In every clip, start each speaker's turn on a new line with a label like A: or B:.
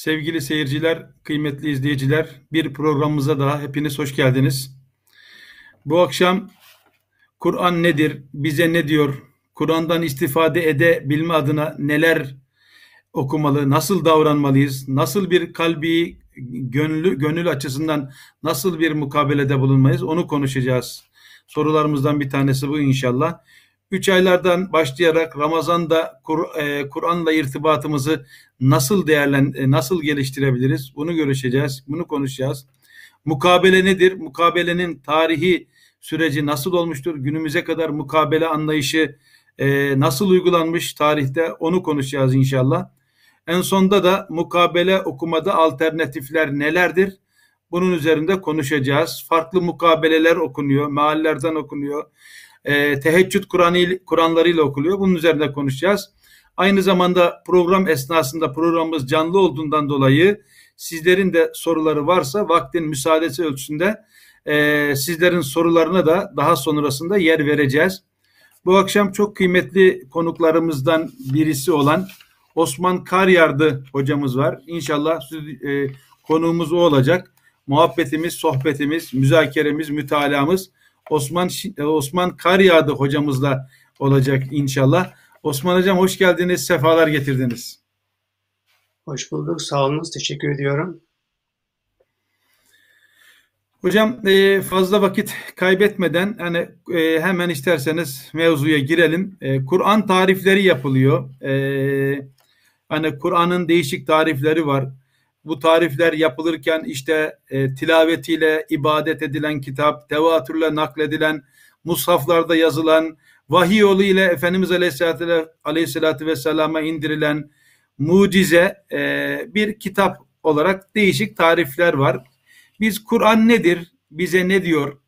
A: Sevgili seyirciler, kıymetli izleyiciler, bir programımıza daha hepiniz hoş geldiniz. Bu akşam Kur'an nedir, bize ne diyor, Kur'an'dan istifade edebilme adına neler okumalı, nasıl davranmalıyız, nasıl bir kalbi, gönlü, gönül açısından nasıl bir mukabelede bulunmayız onu konuşacağız. Sorularımızdan bir tanesi bu inşallah. Üç aylardan başlayarak Ramazan'da e, Kur'an'la irtibatımızı nasıl değerlen e, nasıl geliştirebiliriz? Bunu görüşeceğiz, bunu konuşacağız. Mukabele nedir? Mukabelenin tarihi süreci nasıl olmuştur? Günümüze kadar mukabele anlayışı e, nasıl uygulanmış tarihte? Onu konuşacağız inşallah. En sonda da mukabele okumada alternatifler nelerdir? Bunun üzerinde konuşacağız. Farklı mukabeleler okunuyor, meallerden okunuyor e, teheccüd Kur'an Kur'anlarıyla okuluyor. Bunun üzerinde konuşacağız. Aynı zamanda program esnasında programımız canlı olduğundan dolayı sizlerin de soruları varsa vaktin müsaadesi ölçüsünde e, sizlerin sorularına da daha sonrasında yer vereceğiz. Bu akşam çok kıymetli konuklarımızdan birisi olan Osman Karyardı hocamız var. İnşallah e, konuğumuz o olacak. Muhabbetimiz, sohbetimiz, müzakeremiz, mütalamız Osman e, Osman Karyağdı hocamızla olacak inşallah. Osman hocam hoş geldiniz, sefalar getirdiniz.
B: Hoş bulduk, sağ olunuz, teşekkür ediyorum.
A: Hocam e, fazla vakit kaybetmeden hani e, hemen isterseniz mevzuya girelim. Kur'an tarifleri yapılıyor. Hani Kur'an'ın değişik tarifleri var bu tarifler yapılırken işte e, tilavetiyle ibadet edilen kitap, tevatürle nakledilen, mushaflarda yazılan, vahiy yolu ile Efendimiz Aleyhisselatü, Aleyhisselatü Vesselam'a indirilen mucize e, bir kitap olarak değişik tarifler var. Biz Kur'an nedir? Bize ne diyor?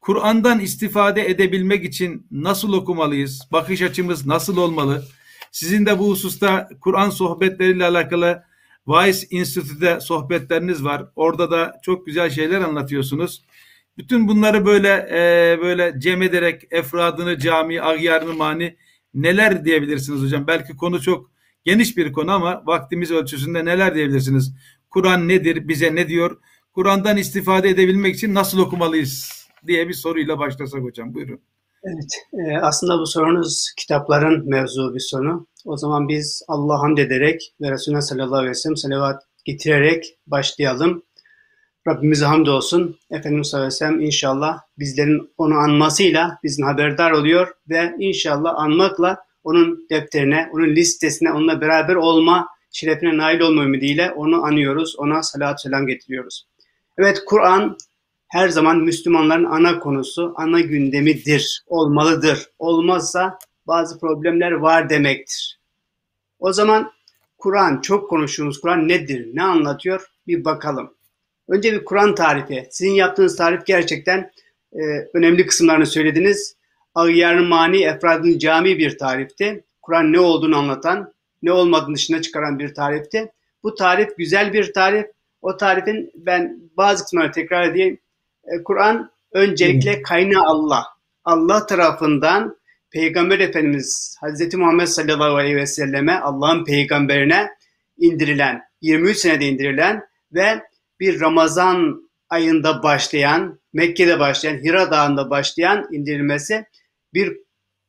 A: Kur'an'dan istifade edebilmek için nasıl okumalıyız? Bakış açımız nasıl olmalı? Sizin de bu hususta Kur'an sohbetleriyle alakalı Vice Institute'de sohbetleriniz var. Orada da çok güzel şeyler anlatıyorsunuz. Bütün bunları böyle e, böyle cem ederek efradını, cami, agyarını, mani neler diyebilirsiniz hocam? Belki konu çok geniş bir konu ama vaktimiz ölçüsünde neler diyebilirsiniz? Kur'an nedir? Bize ne diyor? Kur'an'dan istifade edebilmek için nasıl okumalıyız? diye bir soruyla başlasak hocam. Buyurun.
B: Evet, e, aslında bu sorunuz kitapların mevzu bir sonu. O zaman biz Allah'a hamd ederek ve Resulüne sallallahu aleyhi ve sellem salavat getirerek başlayalım. Rabbimize hamd olsun. Efendimiz sallallahu aleyhi ve sellem inşallah bizlerin onu anmasıyla bizim haberdar oluyor ve inşallah anmakla onun defterine, onun listesine onunla beraber olma şerefine nail olma ümidiyle onu anıyoruz, ona salat selam getiriyoruz. Evet Kur'an her zaman Müslümanların ana konusu, ana gündemidir, olmalıdır. Olmazsa bazı problemler var demektir. O zaman Kur'an, çok konuştuğumuz Kur'an nedir, ne anlatıyor bir bakalım. Önce bir Kur'an tarifi. Sizin yaptığınız tarif gerçekten e, önemli kısımlarını söylediniz. Ağyar mani efradın cami bir tarifti. Kur'an ne olduğunu anlatan, ne olmadığını dışına çıkaran bir tarifti. Bu tarif güzel bir tarif. O tarifin ben bazı kısımları tekrar edeyim. E, Kur'an öncelikle kaynağı Allah. Allah tarafından Peygamber Efendimiz Hazreti Muhammed sallallahu aleyhi ve selleme Allah'ın peygamberine indirilen, 23 senede indirilen ve bir Ramazan ayında başlayan, Mekke'de başlayan, Hira Dağı'nda başlayan indirilmesi bir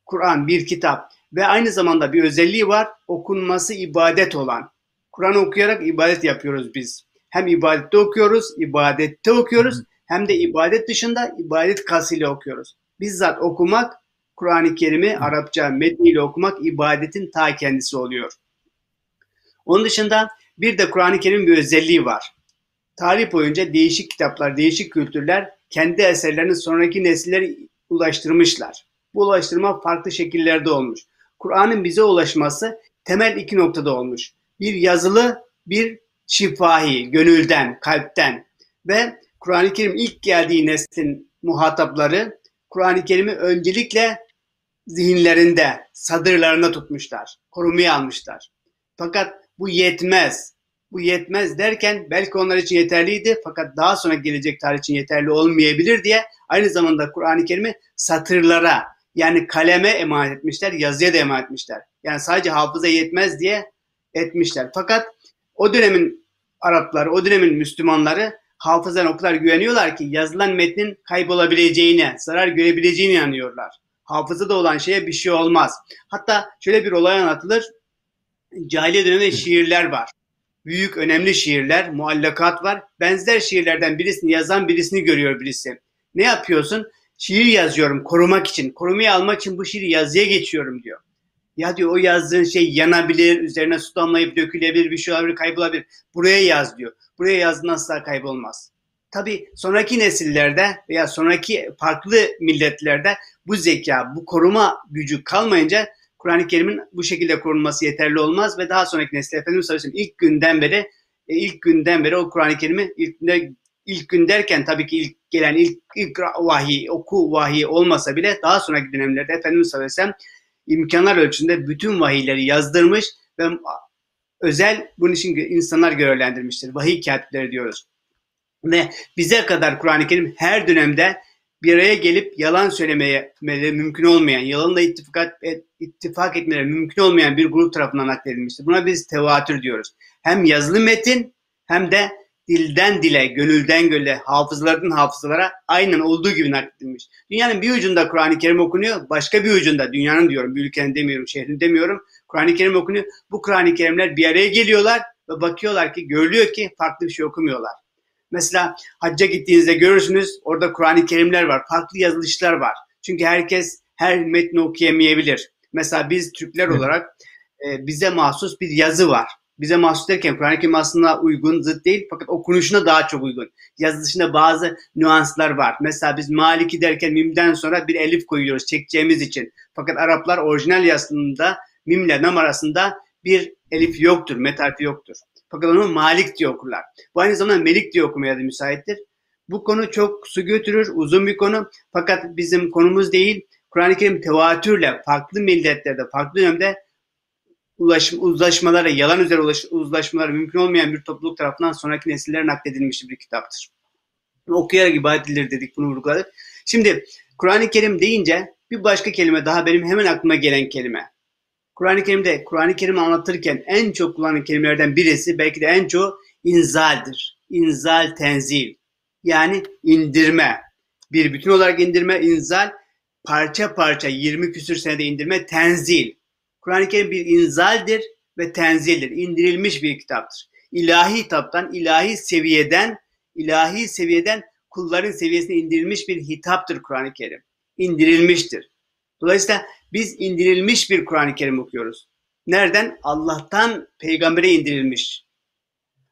B: Kur'an, bir kitap ve aynı zamanda bir özelliği var, okunması ibadet olan. Kur'an okuyarak ibadet yapıyoruz biz. Hem ibadette okuyoruz, ibadette okuyoruz hem de ibadet dışında ibadet kasıyla okuyoruz. Bizzat okumak Kur'an-ı Kerim'i Arapça metniyle okumak ibadetin ta kendisi oluyor. Onun dışında bir de Kur'an-ı Kerim'in bir özelliği var. Tarih boyunca değişik kitaplar, değişik kültürler kendi eserlerini sonraki nesillere ulaştırmışlar. Bu ulaştırma farklı şekillerde olmuş. Kur'an'ın bize ulaşması temel iki noktada olmuş. Bir yazılı, bir şifahi, gönülden, kalpten ve Kur'an-ı Kerim ilk geldiği neslin muhatapları Kur'an-ı Kerim'i öncelikle zihinlerinde, sadırlarında tutmuşlar. Korumaya almışlar. Fakat bu yetmez. Bu yetmez derken belki onlar için yeterliydi fakat daha sonra gelecek tarih için yeterli olmayabilir diye aynı zamanda Kur'an-ı Kerim'i satırlara yani kaleme emanet etmişler, yazıya da emanet etmişler. Yani sadece hafıza yetmez diye etmişler. Fakat o dönemin Arapları, o dönemin Müslümanları hafızan o kadar güveniyorlar ki yazılan metnin kaybolabileceğine, zarar görebileceğine inanıyorlar. Hafızada olan şeye bir şey olmaz. Hatta şöyle bir olay anlatılır. Cahiliye döneminde şiirler var. Büyük, önemli şiirler, muallakat var. Benzer şiirlerden birisini yazan birisini görüyor birisi. Ne yapıyorsun? Şiir yazıyorum korumak için. Korumaya almak için bu şiiri yazıya geçiyorum diyor. Ya diyor o yazdığın şey yanabilir, üzerine su damlayıp dökülebilir, bir şey olabilir, kaybolabilir. Buraya yaz diyor. Buraya yazdığın asla kaybolmaz. Tabi sonraki nesillerde veya sonraki farklı milletlerde bu zeka, bu koruma gücü kalmayınca Kur'an-ı Kerim'in bu şekilde korunması yeterli olmaz ve daha sonraki nesil Efendimiz sallallahu aleyhi ve sellem ilk günden beri e, ilk günden beri o Kur'an-ı Kerim'i ilk, ilk gün derken tabii ki ilk gelen ilk, ilk vahiy, oku vahiy olmasa bile daha sonraki dönemlerde Efendimiz sallallahu aleyhi ve sellem imkanlar ölçüsünde bütün vahiyleri yazdırmış ve özel bunun için insanlar görevlendirmiştir. Vahiy katipleri diyoruz. Ve bize kadar Kur'an-ı Kerim her dönemde bir araya gelip yalan söylemeye mümkün olmayan, yalanla ittifak, ittifak etmeleri mümkün olmayan bir grup tarafından nakledilmiştir. Buna biz tevatür diyoruz. Hem yazılı metin hem de dilden dile, gönülden göle, hafızlardan hafızalara aynen olduğu gibi nakledilmiş. Dünyanın bir ucunda Kur'an-ı Kerim okunuyor, başka bir ucunda, dünyanın diyorum, bir ülkenin demiyorum, şehrin demiyorum, Kur'an-ı Kerim okunuyor. Bu Kur'an-ı Kerimler bir araya geliyorlar ve bakıyorlar ki, görülüyor ki farklı bir şey okumuyorlar. Mesela hacca gittiğinizde görürsünüz, orada Kur'an-ı Kerimler var, farklı yazılışlar var. Çünkü herkes her metni okuyamayabilir. Mesela biz Türkler olarak e, bize mahsus bir yazı var bize mahsus derken Kur'an-ı Kerim aslında uygun, zıt değil fakat okunuşuna daha çok uygun. Yazılışında bazı nüanslar var. Mesela biz Maliki derken mimden sonra bir elif koyuyoruz çekeceğimiz için. Fakat Araplar orijinal yazısında mimle nam arasında bir elif yoktur, met harfi yoktur. Fakat onu Malik diye okurlar. Bu aynı zamanda Melik diye okumaya da müsaittir. Bu konu çok su götürür, uzun bir konu. Fakat bizim konumuz değil. Kur'an-ı Kerim tevatürle farklı milletlerde, farklı dönemde ulaşım, uzlaşmalara, yalan üzere ulaş, uzlaşmalara mümkün olmayan bir topluluk tarafından sonraki nesillere nakledilmiş bir kitaptır. Okuyarak ibadet edilir dedik, bunu vurguladık. Şimdi Kur'an-ı Kerim deyince bir başka kelime daha benim hemen aklıma gelen kelime. Kur'an-ı Kerim'de Kur'an-ı Kerim'i anlatırken en çok kullanılan kelimelerden birisi belki de en çoğu inzaldir. İnzal, tenzil. Yani indirme. Bir bütün olarak indirme, inzal, parça parça 20 küsür senede indirme, tenzil. Kur'an-ı Kerim bir inzaldir ve tenzildir. İndirilmiş bir kitaptır. İlahi kitaptan, ilahi seviyeden, ilahi seviyeden kulların seviyesine indirilmiş bir hitaptır Kur'an-ı Kerim. İndirilmiştir. Dolayısıyla biz indirilmiş bir Kur'an-ı Kerim okuyoruz. Nereden? Allah'tan peygambere indirilmiş.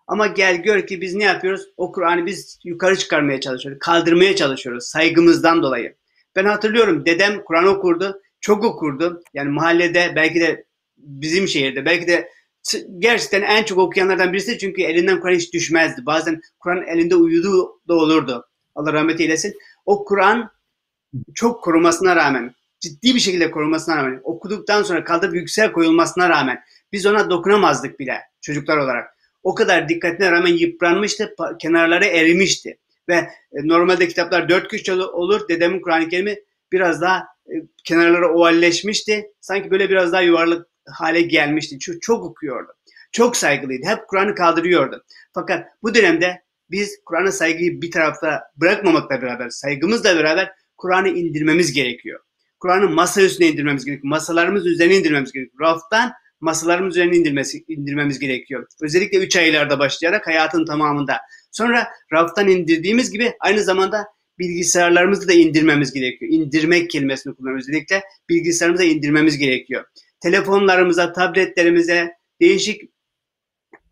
B: Ama gel gör ki biz ne yapıyoruz? O Kur'an'ı biz yukarı çıkarmaya çalışıyoruz. Kaldırmaya çalışıyoruz saygımızdan dolayı. Ben hatırlıyorum dedem Kur'an okurdu çok okurdu. Yani mahallede belki de bizim şehirde belki de gerçekten en çok okuyanlardan birisi çünkü elinden Kur'an hiç düşmezdi. Bazen Kur'an elinde uyuduğu da olurdu. Allah rahmet eylesin. O Kur'an çok korumasına rağmen, ciddi bir şekilde korumasına rağmen, okuduktan sonra kaldırıp yüksel koyulmasına rağmen biz ona dokunamazdık bile çocuklar olarak. O kadar dikkatine rağmen yıpranmıştı, kenarları erimişti. Ve e, normalde kitaplar dört köşe olur. Dedemin Kur'an-ı Kerim'i biraz daha e, kenarları ovalleşmişti. Sanki böyle biraz daha yuvarlak hale gelmişti. Çünkü çok okuyordu. Çok saygılıydı. Hep Kur'an'ı kaldırıyordu. Fakat bu dönemde biz Kur'an'a saygıyı bir tarafta bırakmamakla beraber, saygımızla beraber Kur'an'ı indirmemiz gerekiyor. Kur'an'ı masa üstüne indirmemiz gerekiyor. Masalarımız üzerine indirmemiz gerekiyor. Raftan masalarımız üzerine indirmesi, indirmemiz gerekiyor. Özellikle 3 aylarda başlayarak hayatın tamamında. Sonra raftan indirdiğimiz gibi aynı zamanda bilgisayarlarımızı da indirmemiz gerekiyor. İndirmek kelimesini kullanıyoruz. Özellikle bilgisayarımıza indirmemiz gerekiyor. Telefonlarımıza, tabletlerimize, değişik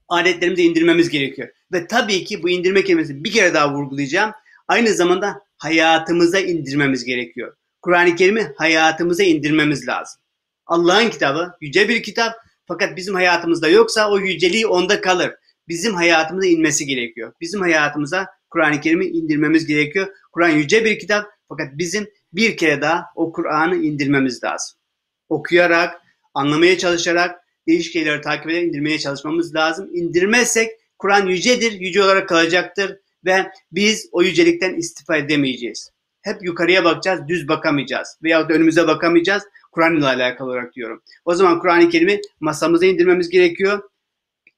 B: aletlerimize indirmemiz gerekiyor. Ve tabii ki bu indirme kelimesini bir kere daha vurgulayacağım. Aynı zamanda hayatımıza indirmemiz gerekiyor. Kur'an-ı Kerim'i hayatımıza indirmemiz lazım. Allah'ın kitabı yüce bir kitap fakat bizim hayatımızda yoksa o yüceliği onda kalır. Bizim hayatımıza inmesi gerekiyor. Bizim hayatımıza Kur'an-ı Kerim'i indirmemiz gerekiyor. Kur'an yüce bir kitap fakat bizim bir kere daha o Kur'an'ı indirmemiz lazım. Okuyarak, anlamaya çalışarak, değişik şeyleri takip ederek indirmeye çalışmamız lazım. İndirmezsek Kur'an yücedir, yüce olarak kalacaktır ve biz o yücelikten istifa edemeyeceğiz. Hep yukarıya bakacağız, düz bakamayacağız. Veyahut da önümüze bakamayacağız. Kur'an ile alakalı olarak diyorum. O zaman Kur'an-ı Kerim'i masamıza indirmemiz gerekiyor.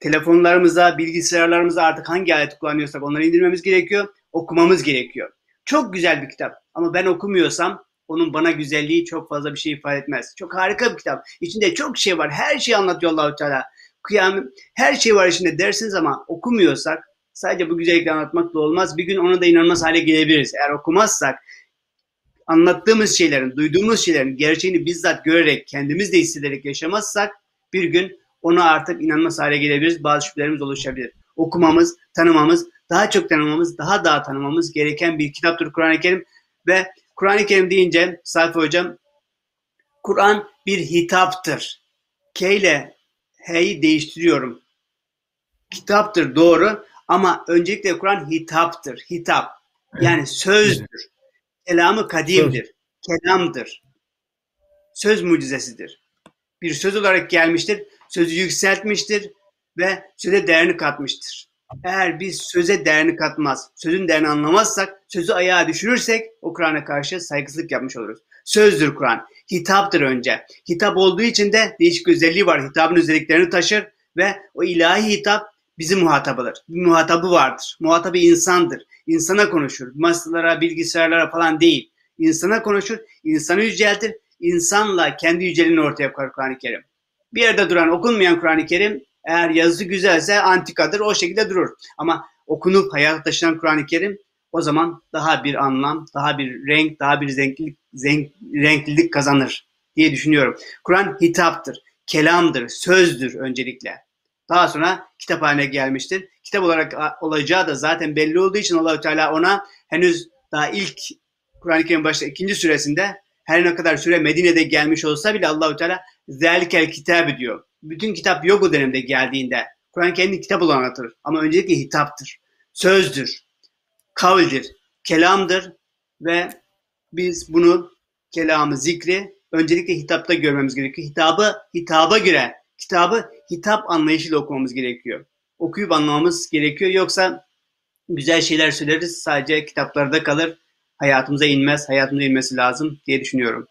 B: telefonlarımıza, bilgisayarlarımıza artık hangi alet kullanıyorsak onları indirmemiz gerekiyor, okumamız gerekiyor. Çok güzel bir kitap ama ben okumuyorsam onun bana güzelliği çok fazla bir şey ifade etmez. Çok harika bir kitap. İçinde çok şey var. Her şeyi anlatıyor Allahu Teala. Kıyamet her şey var içinde dersiniz ama okumuyorsak sadece bu güzellikle anlatmakla olmaz. Bir gün ona da inanmaz hale gelebiliriz. Eğer okumazsak anlattığımız şeylerin, duyduğumuz şeylerin gerçeğini bizzat görerek, kendimiz de hissederek yaşamazsak bir gün ona artık inanmaz hale gelebiliriz. Bazı şüphelerimiz oluşabilir. Okumamız, tanımamız, daha çok tanımamız, daha daha tanımamız gereken bir kitaptır Kur'an-ı Kerim ve Kur'an-ı Kerim deyince Sayfa Hocam, Kur'an bir hitaptır. K ile H'yi değiştiriyorum. Kitaptır doğru ama öncelikle Kur'an hitaptır. Hitap. Yani sözdür. Kelamı kadimdir. Kelamdır. Söz mucizesidir. Bir söz olarak gelmiştir. Sözü yükseltmiştir ve söze değerini katmıştır. Eğer biz söze değerini katmaz, sözün değerini anlamazsak, sözü ayağa düşürürsek o Kur'an'a karşı saygısızlık yapmış oluruz. Sözdür Kur'an. Hitaptır önce. Hitap olduğu için de değişik özelliği var. Hitabın özelliklerini taşır ve o ilahi hitap bizim muhatabıdır. Bir muhatabı vardır. Muhatabı insandır. İnsana konuşur. Masalara, bilgisayarlara falan değil. İnsana konuşur, insanı yüceltir. İnsanla kendi yüceliğini ortaya koyar Kur'an-ı Kerim. Bir yerde duran, okunmayan Kur'an-ı Kerim eğer yazısı güzelse antikadır, o şekilde durur. Ama okunup hayata taşınan Kur'an-ı Kerim o zaman daha bir anlam, daha bir renk, daha bir renklilik, zenk, renklilik kazanır diye düşünüyorum. Kur'an hitaptır, kelamdır, sözdür öncelikle. Daha sonra kitap haline gelmiştir. Kitap olarak olacağı da zaten belli olduğu için Allahü Teala ona henüz daha ilk Kur'an-ı Kerim başta ikinci süresinde her ne kadar süre Medine'de gelmiş olsa bile Allahü Teala zelikel kitabı diyor. Bütün kitap yok o dönemde geldiğinde. Kur'an kendi kitap olarak anlatır. Ama öncelikle hitaptır. Sözdür. Kavldir. Kelamdır. Ve biz bunu kelamı, zikri öncelikle hitapta görmemiz gerekiyor. Hitabı hitaba göre, kitabı hitap anlayışıyla okumamız gerekiyor. Okuyup anlamamız gerekiyor. Yoksa güzel şeyler söyleriz sadece kitaplarda kalır. Hayatımıza inmez. Hayatımıza inmesi lazım diye düşünüyorum.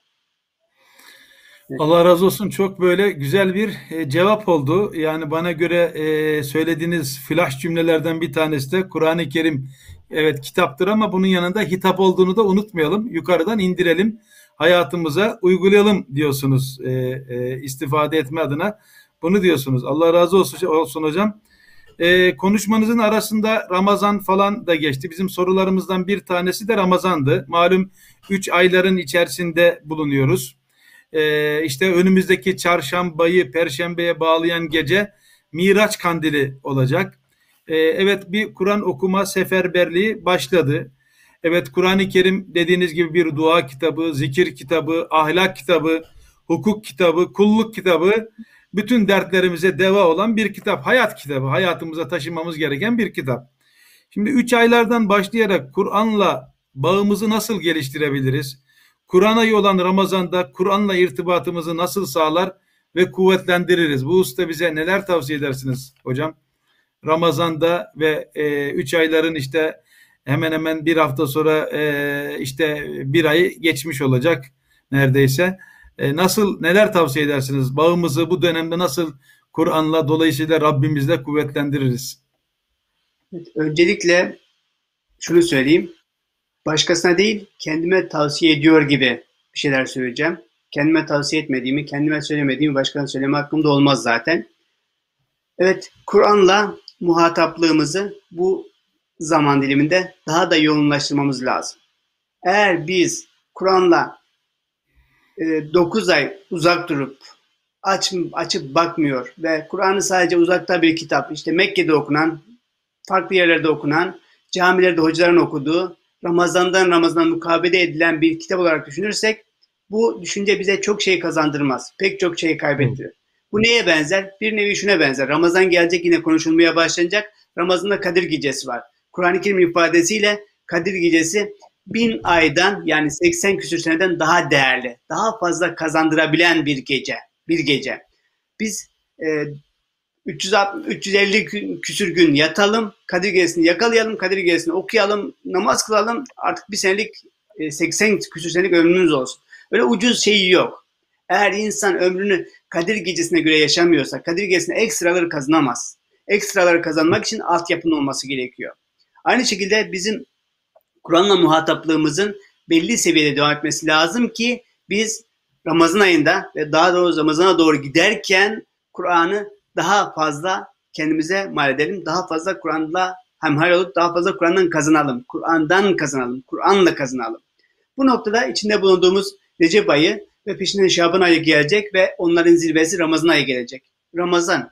A: Allah razı olsun. Çok böyle güzel bir e, cevap oldu. Yani bana göre e, söylediğiniz flash cümlelerden bir tanesi de Kur'an-ı Kerim evet kitaptır ama bunun yanında hitap olduğunu da unutmayalım. Yukarıdan indirelim, hayatımıza uygulayalım diyorsunuz e, e, istifade etme adına. Bunu diyorsunuz. Allah razı olsun, olsun hocam. E, konuşmanızın arasında Ramazan falan da geçti. Bizim sorularımızdan bir tanesi de Ramazan'dı. Malum üç ayların içerisinde bulunuyoruz e, işte önümüzdeki çarşambayı perşembeye bağlayan gece Miraç kandili olacak. E, evet bir Kur'an okuma seferberliği başladı. Evet Kur'an-ı Kerim dediğiniz gibi bir dua kitabı, zikir kitabı, ahlak kitabı, hukuk kitabı, kulluk kitabı bütün dertlerimize deva olan bir kitap. Hayat kitabı. Hayatımıza taşımamız gereken bir kitap. Şimdi üç aylardan başlayarak Kur'an'la bağımızı nasıl geliştirebiliriz? Kur'an'a olan Ramazan'da Kur'an'la irtibatımızı nasıl sağlar ve kuvvetlendiririz? Bu usta bize neler tavsiye edersiniz hocam? Ramazan'da ve e, üç ayların işte hemen hemen bir hafta sonra e, işte bir ay geçmiş olacak neredeyse. E, nasıl neler tavsiye edersiniz? Bağımızı bu dönemde nasıl Kur'an'la dolayısıyla Rabbimizle kuvvetlendiririz?
B: Öncelikle şunu söyleyeyim. Başkasına değil, kendime tavsiye ediyor gibi bir şeyler söyleyeceğim. Kendime tavsiye etmediğimi, kendime söylemediğimi başkasına söyleme hakkımda olmaz zaten. Evet, Kur'an'la muhataplığımızı bu zaman diliminde daha da yoğunlaştırmamız lazım. Eğer biz Kur'an'la e, 9 ay uzak durup aç, açıp bakmıyor ve Kur'an'ı sadece uzakta bir kitap, işte Mekke'de okunan, farklı yerlerde okunan, camilerde hocaların okuduğu Ramazan'dan Ramazan'a mukabele edilen bir kitap olarak düşünürsek bu düşünce bize çok şey kazandırmaz. Pek çok şey kaybettirir. Bu neye benzer? Bir nevi şuna benzer. Ramazan gelecek yine konuşulmaya başlanacak. Ramazan'da Kadir Gecesi var. Kur'an-ı Kerim ifadesiyle Kadir Gecesi bin aydan yani 80 küsür seneden daha değerli, daha fazla kazandırabilen bir gece. Bir gece. Biz e, 360, 350 küsür gün yatalım, Kadir Gecesi'ni yakalayalım, Kadir Gecesi'ni okuyalım, namaz kılalım. Artık bir senelik 80 e, küsür senelik ömrümüz olsun. Öyle ucuz şey yok. Eğer insan ömrünü Kadir Gecesi'ne göre yaşamıyorsa, Kadir Gecesi'ne ekstraları kazanamaz. ekstraları kazanmak için altyapının olması gerekiyor. Aynı şekilde bizim Kur'an'la muhataplığımızın belli seviyede devam etmesi lazım ki biz Ramazan ayında ve daha doğrusu Ramazan'a doğru giderken Kur'an'ı daha fazla kendimize mal edelim. Daha fazla Kur'an'la hemhal olup daha fazla Kur'an'dan kazanalım. Kur'an'dan kazanalım. Kur'an'la kazanalım. Bu noktada içinde bulunduğumuz Recep ayı ve peşinden Şaban ayı gelecek ve onların zirvesi Ramazan ayı gelecek. Ramazan.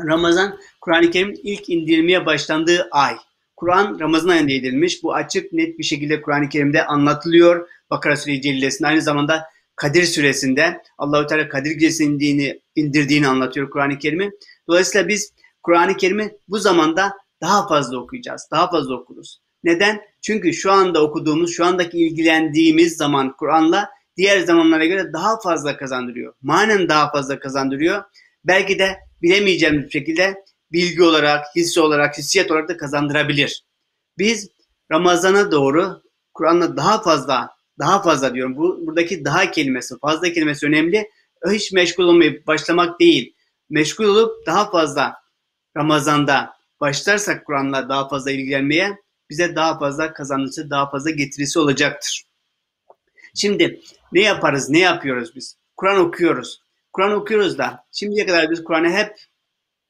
B: Ramazan Kur'an-ı Kerim ilk indirilmeye başlandığı ay. Kur'an Ramazan ayında edilmiş. Bu açık net bir şekilde Kur'an-ı Kerim'de anlatılıyor. Bakara Sure-i Celilesi'nde aynı zamanda Kadir Suresinde Allahu Teala Kadir Gecesi'ni indirdiğini, indirdiğini anlatıyor Kur'an-ı Kerim'i. Dolayısıyla biz Kur'an-ı Kerim'i bu zamanda daha fazla okuyacağız. Daha fazla okuruz. Neden? Çünkü şu anda okuduğumuz, şu andaki ilgilendiğimiz zaman Kur'an'la diğer zamanlara göre daha fazla kazandırıyor. Manen daha fazla kazandırıyor. Belki de bilemeyeceğimiz bir şekilde bilgi olarak, hissi olarak, hissiyat olarak da kazandırabilir. Biz Ramazan'a doğru Kur'an'la daha fazla, daha fazla diyorum. Bu buradaki daha kelimesi, fazla kelimesi önemli. Hiç meşgul olmayıp başlamak değil. Meşgul olup daha fazla Ramazan'da başlarsak Kur'an'la daha fazla ilgilenmeye bize daha fazla kazanıcısı, daha fazla getirisi olacaktır. Şimdi ne yaparız, ne yapıyoruz biz? Kur'an okuyoruz. Kur'an okuyoruz da şimdiye kadar biz Kur'an'ı hep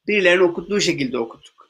B: birilerinin okuttuğu şekilde okuduk.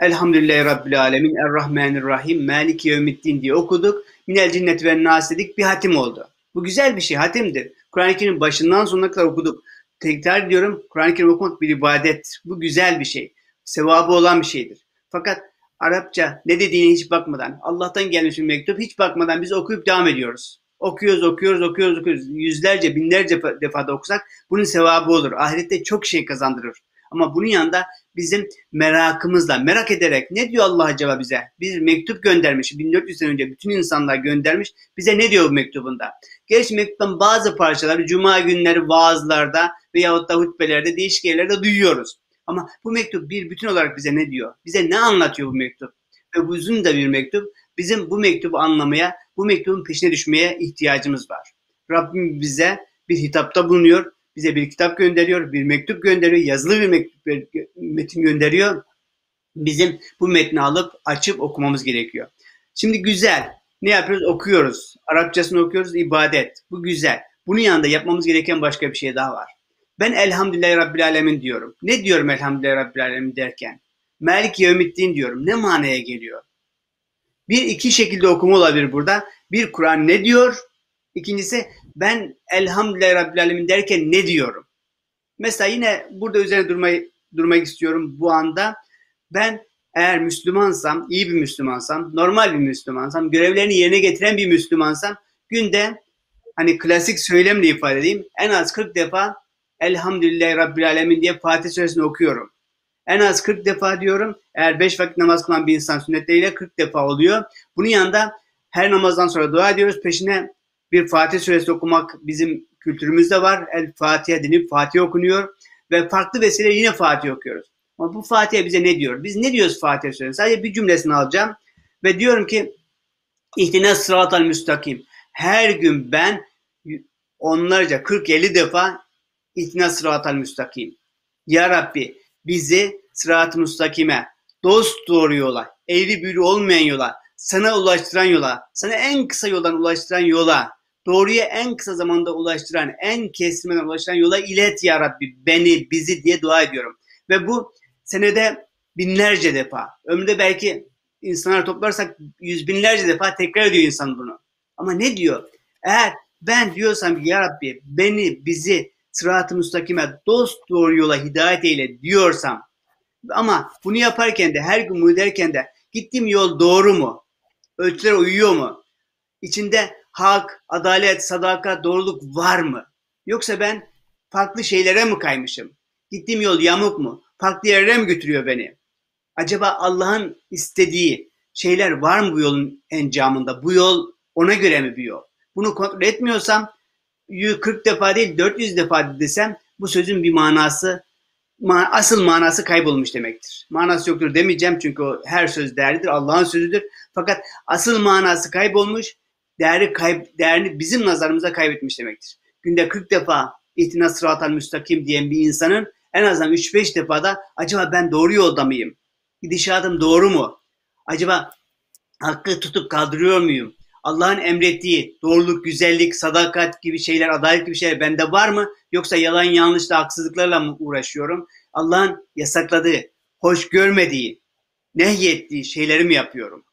B: Elhamdülillahi Rabbil Alemin, Errahmanirrahim, Maliki Yevmiddin diye okuduk. Minel cinnet ve nas dedik, bir hatim oldu. Bu güzel bir şey, hatimdir. Kur'an-ı Kerim'in başından sonuna kadar okuduk. Tekrar diyorum, Kur'an-ı Kerim okumak bir ibadet. Bu güzel bir şey. Sevabı olan bir şeydir. Fakat Arapça ne dediğine hiç bakmadan, Allah'tan gelmiş bir mektup hiç bakmadan biz okuyup devam ediyoruz. Okuyoruz, okuyoruz, okuyoruz, okuyoruz. Yüzlerce, binlerce defada okusak bunun sevabı olur. Ahirette çok şey kazandırır. Ama bunun yanında bizim merakımızla, merak ederek ne diyor Allah acaba bize? Bir mektup göndermiş, 1400 sene önce bütün insanlar göndermiş. Bize ne diyor bu mektubunda? Gerçi mektuptan bazı parçaları cuma günleri vaazlarda veyahut da hutbelerde, değişik yerlerde duyuyoruz. Ama bu mektup bir bütün olarak bize ne diyor? Bize ne anlatıyor bu mektup? Ve bu uzun da bir mektup. Bizim bu mektubu anlamaya, bu mektubun peşine düşmeye ihtiyacımız var. Rabbim bize bir hitapta bulunuyor. Bize bir kitap gönderiyor, bir mektup gönderiyor, yazılı bir mektup, metin gönderiyor. Bizim bu metni alıp açıp okumamız gerekiyor. Şimdi güzel. Ne yapıyoruz? Okuyoruz. Arapçasını okuyoruz. ibadet. Bu güzel. Bunun yanında yapmamız gereken başka bir şey daha var. Ben elhamdülillahi rabbil alemin diyorum. Ne diyorum elhamdülillahi rabbil alemin derken? Melik yevmiddin diyorum. Ne manaya geliyor? Bir iki şekilde okuma olabilir burada. Bir Kur'an ne diyor? İkincisi ben elhamdülillahi rabbil alemin derken ne diyorum? Mesela yine burada üzerine durmayı, durmak istiyorum bu anda. Ben eğer Müslümansam, iyi bir Müslümansam, normal bir Müslümansam, görevlerini yerine getiren bir Müslümansam günde hani klasik söylemle ifade edeyim en az 40 defa Elhamdülillahi Rabbil Alemin diye Fatih Suresini okuyorum. En az 40 defa diyorum. Eğer 5 vakit namaz kılan bir insan sünnetleriyle 40 defa oluyor. Bunun yanında her namazdan sonra dua ediyoruz. Peşine bir Fatih Suresi okumak bizim kültürümüzde var. El Fatiha denip Fatih okunuyor. Ve farklı vesile yine Fatih okuyoruz. Ama bu Fatiha bize ne diyor? Biz ne diyoruz Fatiha Suresi? Sadece bir cümlesini alacağım. Ve diyorum ki İhtine sıratal müstakim. Her gün ben onlarca 40-50 defa İhtina sıratal müstakim. Ya Rabbi bizi sırat-ı müstakime, dost doğru yola, eğri büğrü olmayan yola, sana ulaştıran yola, sana en kısa yoldan ulaştıran yola, doğruya en kısa zamanda ulaştıran, en kestirmeden ulaştıran yola ilet ya Rabbi beni, bizi diye dua ediyorum. Ve bu senede binlerce defa, ömründe belki insanlar toplarsak yüz binlerce defa tekrar ediyor insan bunu. Ama ne diyor? Eğer ben diyorsam ki ya Rabbi beni, bizi sırat-ı müstakime dost doğru yola hidayet eyle diyorsam ama bunu yaparken de her gün bunu de gittiğim yol doğru mu? Ölçülere uyuyor mu? İçinde hak, adalet, sadakat, doğruluk var mı? Yoksa ben farklı şeylere mi kaymışım? Gittiğim yol yamuk mu? Farklı yerlere mi götürüyor beni? Acaba Allah'ın istediği şeyler var mı bu yolun encamında? Bu yol ona göre mi bir yol? Bunu kontrol etmiyorsam 40 defa değil 400 defa desem bu sözün bir manası asıl manası kaybolmuş demektir. Manası yoktur demeyeceğim çünkü o her söz değerlidir. Allah'ın sözüdür. Fakat asıl manası kaybolmuş, değeri kayb değerini bizim nazarımıza kaybetmiş demektir. Günde 40 defa ihtina sıratal müstakim diyen bir insanın en azından 3-5 defada acaba ben doğru yolda mıyım? Gidişatım doğru mu? Acaba hakkı tutup kaldırıyor muyum? Allah'ın emrettiği doğruluk, güzellik, sadakat gibi şeyler, adalet gibi şeyler bende var mı? Yoksa yalan, yanlışla, haksızlıklarla mı uğraşıyorum? Allah'ın yasakladığı, hoş görmediği, nehyettiği şeyleri mi yapıyorum?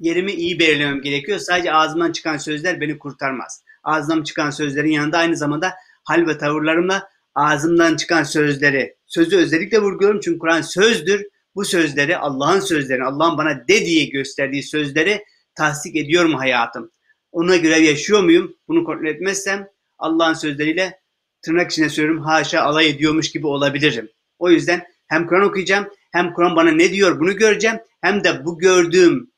B: Yerimi iyi belirlemem gerekiyor. Sadece ağzımdan çıkan sözler beni kurtarmaz. Ağzımdan çıkan sözlerin yanında aynı zamanda hal ve tavırlarımla ağzımdan çıkan sözleri, sözü özellikle vurguluyorum çünkü Kur'an sözdür. Bu sözleri Allah'ın sözlerini, Allah'ın bana de diye gösterdiği sözleri tasdik ediyor mu hayatım? Ona göre yaşıyor muyum? Bunu kontrol etmezsem Allah'ın sözleriyle tırnak içine söylüyorum haşa alay ediyormuş gibi olabilirim. O yüzden hem Kur'an okuyacağım hem Kur'an bana ne diyor bunu göreceğim hem de bu gördüğüm,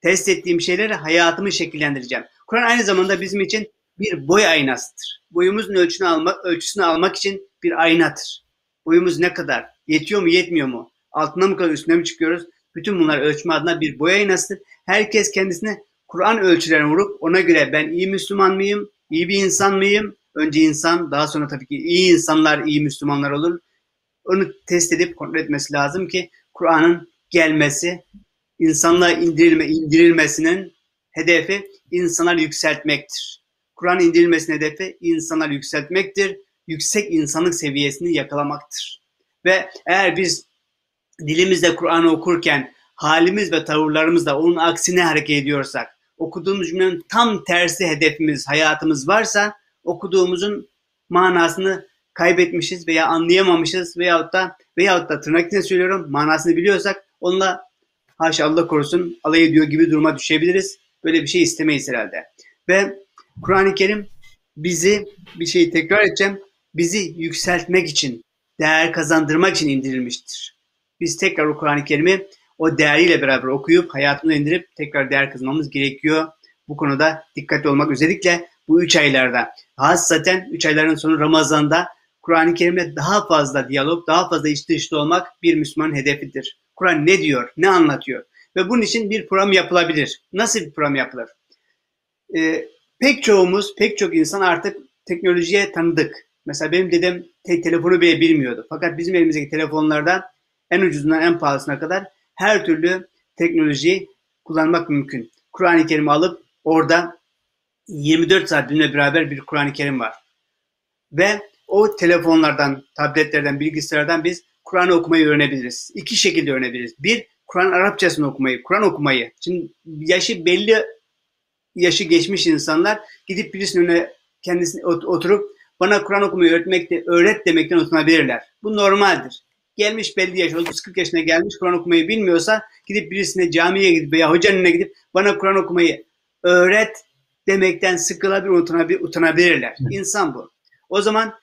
B: test ettiğim şeyleri hayatımı şekillendireceğim. Kur'an aynı zamanda bizim için bir boy aynasıdır. Boyumuzun ölçüsünü almak, ölçüsünü almak için bir aynadır. Boyumuz ne kadar? Yetiyor mu yetmiyor mu? Altına mı kadar üstüne mi çıkıyoruz? Bütün bunlar ölçme adına bir boy aynasıdır. Herkes kendisine Kur'an ölçülerine vurup ona göre ben iyi Müslüman mıyım? İyi bir insan mıyım? Önce insan daha sonra tabii ki iyi insanlar iyi Müslümanlar olur. Onu test edip kontrol etmesi lazım ki Kur'an'ın gelmesi, insanlığa indirilme, indirilmesinin hedefi insanları yükseltmektir. Kur'an indirilmesinin hedefi insanları yükseltmektir. Yüksek insanlık seviyesini yakalamaktır. Ve eğer biz dilimizde Kur'an'ı okurken halimiz ve tavırlarımızla onun aksine hareket ediyorsak, okuduğumuz cümlenin tam tersi hedefimiz, hayatımız varsa okuduğumuzun manasını kaybetmişiz veya anlayamamışız veyahut da veyahut da tırnak içinde söylüyorum manasını biliyorsak onunla haşa Allah korusun alay ediyor gibi duruma düşebiliriz. Böyle bir şey istemeyiz herhalde. Ve Kur'an-ı Kerim bizi bir şeyi tekrar edeceğim. Bizi yükseltmek için, değer kazandırmak için indirilmiştir. Biz tekrar o Kur'an-ı Kerim'i o değeriyle beraber okuyup hayatımıza indirip tekrar değer kazanmamız gerekiyor. Bu konuda dikkatli olmak özellikle bu üç aylarda. Hassaten üç ayların sonu Ramazan'da Kur'an-ı Kerim'le daha fazla diyalog, daha fazla iç dışta olmak bir Müslümanın hedefidir. Kur'an ne diyor, ne anlatıyor? Ve bunun için bir program yapılabilir. Nasıl bir program yapılır? Ee, pek çoğumuz, pek çok insan artık teknolojiye tanıdık. Mesela benim dedem te- telefonu bile bilmiyordu. Fakat bizim elimizdeki telefonlarda en ucuzundan en pahalısına kadar her türlü teknolojiyi kullanmak mümkün. Kur'an-ı Kerim'i alıp orada 24 saat bizimle beraber bir Kur'an-ı Kerim var. Ve o telefonlardan, tabletlerden, bilgisayardan biz Kur'an okumayı öğrenebiliriz. İki şekilde öğrenebiliriz. Bir, Kur'an Arapçasını okumayı, Kur'an okumayı. Şimdi yaşı belli yaşı geçmiş insanlar gidip birisinin önüne kendisine oturup bana Kur'an okumayı öğretmek de, öğret demekten utanabilirler. Bu normaldir. Gelmiş belli yaş, 30-40 yaşına gelmiş Kur'an okumayı bilmiyorsa gidip birisine camiye gidip veya hocanın önüne gidip bana Kur'an okumayı öğret demekten sıkılabilir, utanabilirler. İnsan bu. O zaman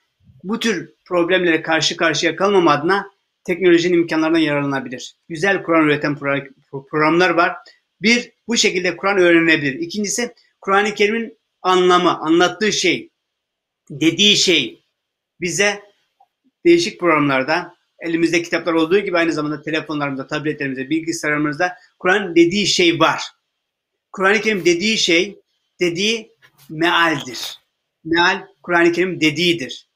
B: bu tür problemlere karşı karşıya kalmam adına teknolojinin imkanlarından yararlanabilir. Güzel Kur'an öğreten programlar var. Bir, bu şekilde Kur'an öğrenebilir. İkincisi, Kur'an-ı Kerim'in anlamı, anlattığı şey, dediği şey bize değişik programlarda elimizde kitaplar olduğu gibi aynı zamanda telefonlarımızda, tabletlerimizde, bilgisayarımızda Kur'an dediği şey var. Kur'an-ı Kerim dediği şey, dediği mealdir. Meal, Kur'an-ı Kerim dediğidir.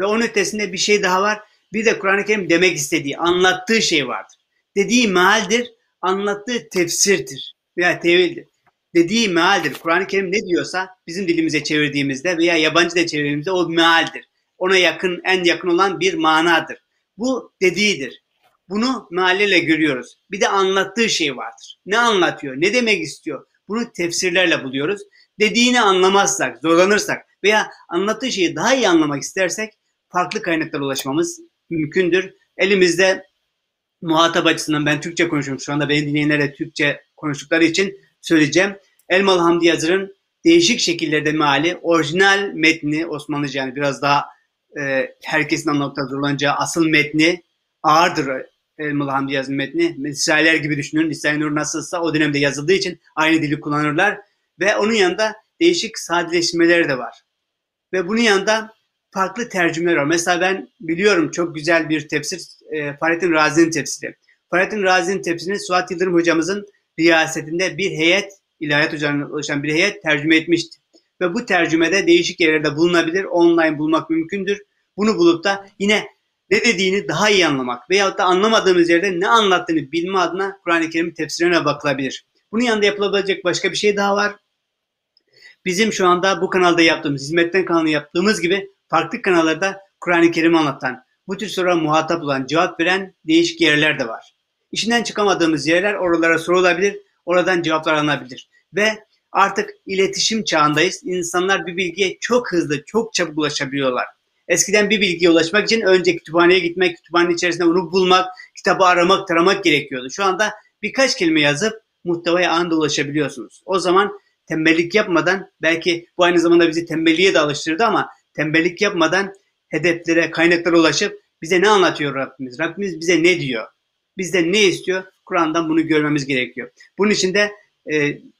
B: Ve onun ötesinde bir şey daha var. Bir de Kur'an-ı Kerim demek istediği, anlattığı şey vardır. Dediği mealdir, anlattığı tefsirdir veya tevildir. Dediği mealdir. Kur'an-ı Kerim ne diyorsa bizim dilimize çevirdiğimizde veya yabancı da çevirdiğimizde o mealdir. Ona yakın, en yakın olan bir manadır. Bu dediğidir. Bunu meallerle görüyoruz. Bir de anlattığı şey vardır. Ne anlatıyor, ne demek istiyor? Bunu tefsirlerle buluyoruz. Dediğini anlamazsak, zorlanırsak veya anlattığı şeyi daha iyi anlamak istersek farklı kaynaklara ulaşmamız mümkündür. Elimizde muhatap açısından ben Türkçe konuşuyorum. Şu anda beni dinleyenlere Türkçe konuştukları için söyleyeceğim. Elmalı Hamdi Yazır'ın değişik şekillerde meali, orijinal metni Osmanlıca yani biraz daha e, herkesin anlamakta zorlanacağı asıl metni ağırdır Elmalı Hamdi Yazır'ın metni. Risaleler gibi düşünün. Risale-i Nur nasılsa o dönemde yazıldığı için aynı dili kullanırlar. Ve onun yanında değişik sadeleşmeleri de var. Ve bunun yanında farklı tercümeler var. Mesela ben biliyorum çok güzel bir tefsir e, Fahrettin Razi'nin tefsiri. Fahrettin Razi'nin tefsirini Suat Yıldırım hocamızın riyasetinde bir heyet, ilahiyat hocalarından oluşan bir heyet tercüme etmişti. Ve bu tercümede değişik yerlerde bulunabilir, online bulmak mümkündür. Bunu bulup da yine ne dediğini daha iyi anlamak veyahut da anlamadığımız yerde ne anlattığını bilme adına Kur'an-ı Kerim tefsirine bakılabilir. Bunun yanında yapılabilecek başka bir şey daha var. Bizim şu anda bu kanalda yaptığımız, hizmetten kanalı yaptığımız gibi farklı kanallarda Kur'an-ı Kerim'i anlatan, bu tür sorulara muhatap olan, cevap veren değişik yerler de var. İşinden çıkamadığımız yerler oralara sorulabilir, oradan cevaplar alınabilir. Ve artık iletişim çağındayız. İnsanlar bir bilgiye çok hızlı, çok çabuk ulaşabiliyorlar. Eskiden bir bilgiye ulaşmak için önce kütüphaneye gitmek, kütüphanenin içerisinde onu bulmak, kitabı aramak, taramak gerekiyordu. Şu anda birkaç kelime yazıp muhtevaya anında ulaşabiliyorsunuz. O zaman tembellik yapmadan belki bu aynı zamanda bizi tembelliğe de alıştırdı ama tembellik yapmadan hedeflere, kaynaklara ulaşıp bize ne anlatıyor Rabbimiz? Rabbimiz bize ne diyor? Bizden ne istiyor? Kur'an'dan bunu görmemiz gerekiyor. Bunun için de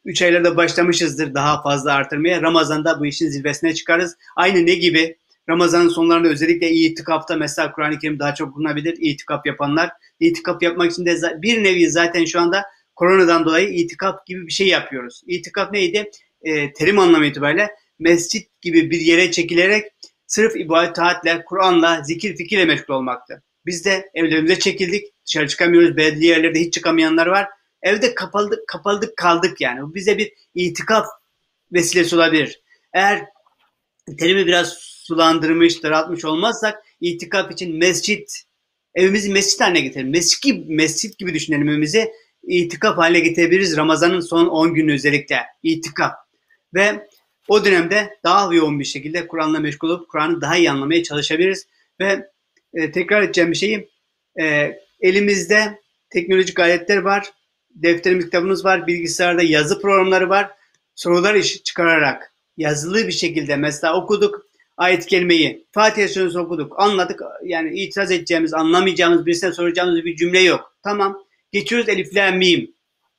B: 3 e, aylarda başlamışızdır daha fazla artırmaya. Ramazan'da bu işin zirvesine çıkarız. Aynı ne gibi? Ramazan'ın sonlarında özellikle itikafta mesela Kur'an-ı Kerim daha çok bulunabilir. İtikaf yapanlar. İtikaf yapmak için de bir nevi zaten şu anda koronadan dolayı itikaf gibi bir şey yapıyoruz. İtikaf neydi? E, terim anlamı itibariyle mescit gibi bir yere çekilerek sırf ibadet, taatle, Kur'an'la, zikir, fikirle meşgul olmaktı. Biz de evlerimize çekildik. Dışarı çıkamıyoruz. Belli yerlerde hiç çıkamayanlar var. Evde kapaldık, kapaldık kaldık yani. Bu bize bir itikaf vesilesi olabilir. Eğer terimi biraz sulandırmış, daraltmış olmazsak itikaf için mescit, evimizi mescit haline getirelim. Mescit gibi, mescit gibi düşünelim evimizi. İtikaf haline getirebiliriz Ramazan'ın son 10 günü özellikle. İtikaf. Ve o dönemde daha yoğun bir şekilde Kur'an'la meşgul olup Kur'an'ı daha iyi anlamaya çalışabiliriz. Ve e, tekrar edeceğim bir şeyi e, elimizde teknolojik aletler var. Defterimiz, kitabımız var. Bilgisayarda yazı programları var. Sorular iş çıkararak yazılı bir şekilde mesela okuduk ayet kelimeyi. Fatiha suresini okuduk. Anladık. Yani itiraz edeceğimiz, anlamayacağımız, birisine soracağımız bir cümle yok. Tamam. Geçiyoruz elif la mim.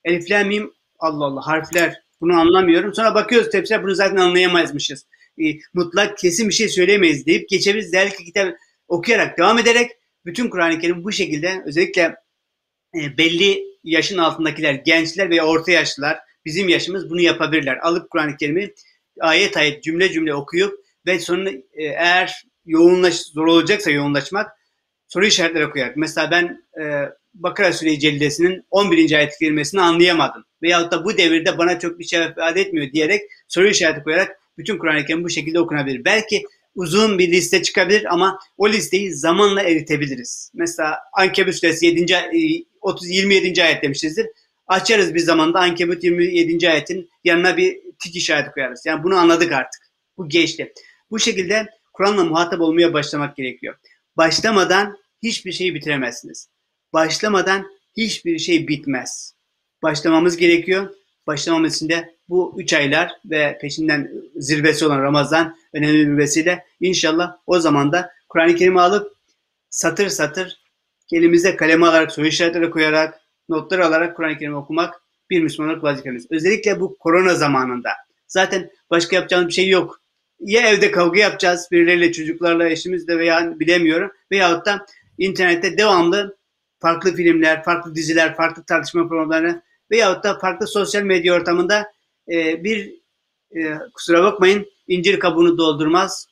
B: Elif la mim Allah Allah harfler bunu anlamıyorum. Sonra bakıyoruz tefsir bunu zaten anlayamazmışız. E, mutlak kesin bir şey söylemeyiz deyip geçebiliriz. Değerli kitap okuyarak devam ederek bütün Kur'an-ı Kerim bu şekilde özellikle e, belli yaşın altındakiler, gençler veya orta yaşlılar bizim yaşımız bunu yapabilirler. Alıp Kur'an-ı Kerim'i ayet ayet cümle cümle okuyup ve sonra e, eğer yoğunlaş zor olacaksa yoğunlaşmak soru işaretleri koyarak. Mesela ben e, Bakara Sure-i Celilesi'nin 11. ayet kelimesini anlayamadım. Veyahut da bu devirde bana çok bir şey ifade etmiyor diyerek soru işareti koyarak bütün Kur'an-ı Kerim bu şekilde okunabilir. Belki uzun bir liste çıkabilir ama o listeyi zamanla eritebiliriz. Mesela Ankebut suresi 7. 30 27. ayet demişizdir. Açarız bir zamanda Ankebut 27. ayetin yanına bir tik işareti koyarız. Yani bunu anladık artık. Bu geçti. Bu şekilde Kur'an'la muhatap olmaya başlamak gerekiyor. Başlamadan hiçbir şeyi bitiremezsiniz. Başlamadan hiçbir şey bitmez. Başlamamız gerekiyor. Başlamamız için de bu üç aylar ve peşinden zirvesi olan Ramazan önemli bir vesile. İnşallah o zaman da Kur'an-ı Kerim'i alıp satır satır elimize kaleme alarak, soru işaretleri koyarak, notlar alarak Kur'an-ı Kerim'i okumak bir Müslümanlık vazifemiz. Özellikle bu korona zamanında. Zaten başka yapacağımız bir şey yok. Ya evde kavga yapacağız birileriyle, çocuklarla, eşimizle veya bilemiyorum. Veyahut da internette devamlı farklı filmler, farklı diziler, farklı tartışma programları veyahut da farklı sosyal medya ortamında e, bir e, kusura bakmayın incir kabuğunu doldurmaz,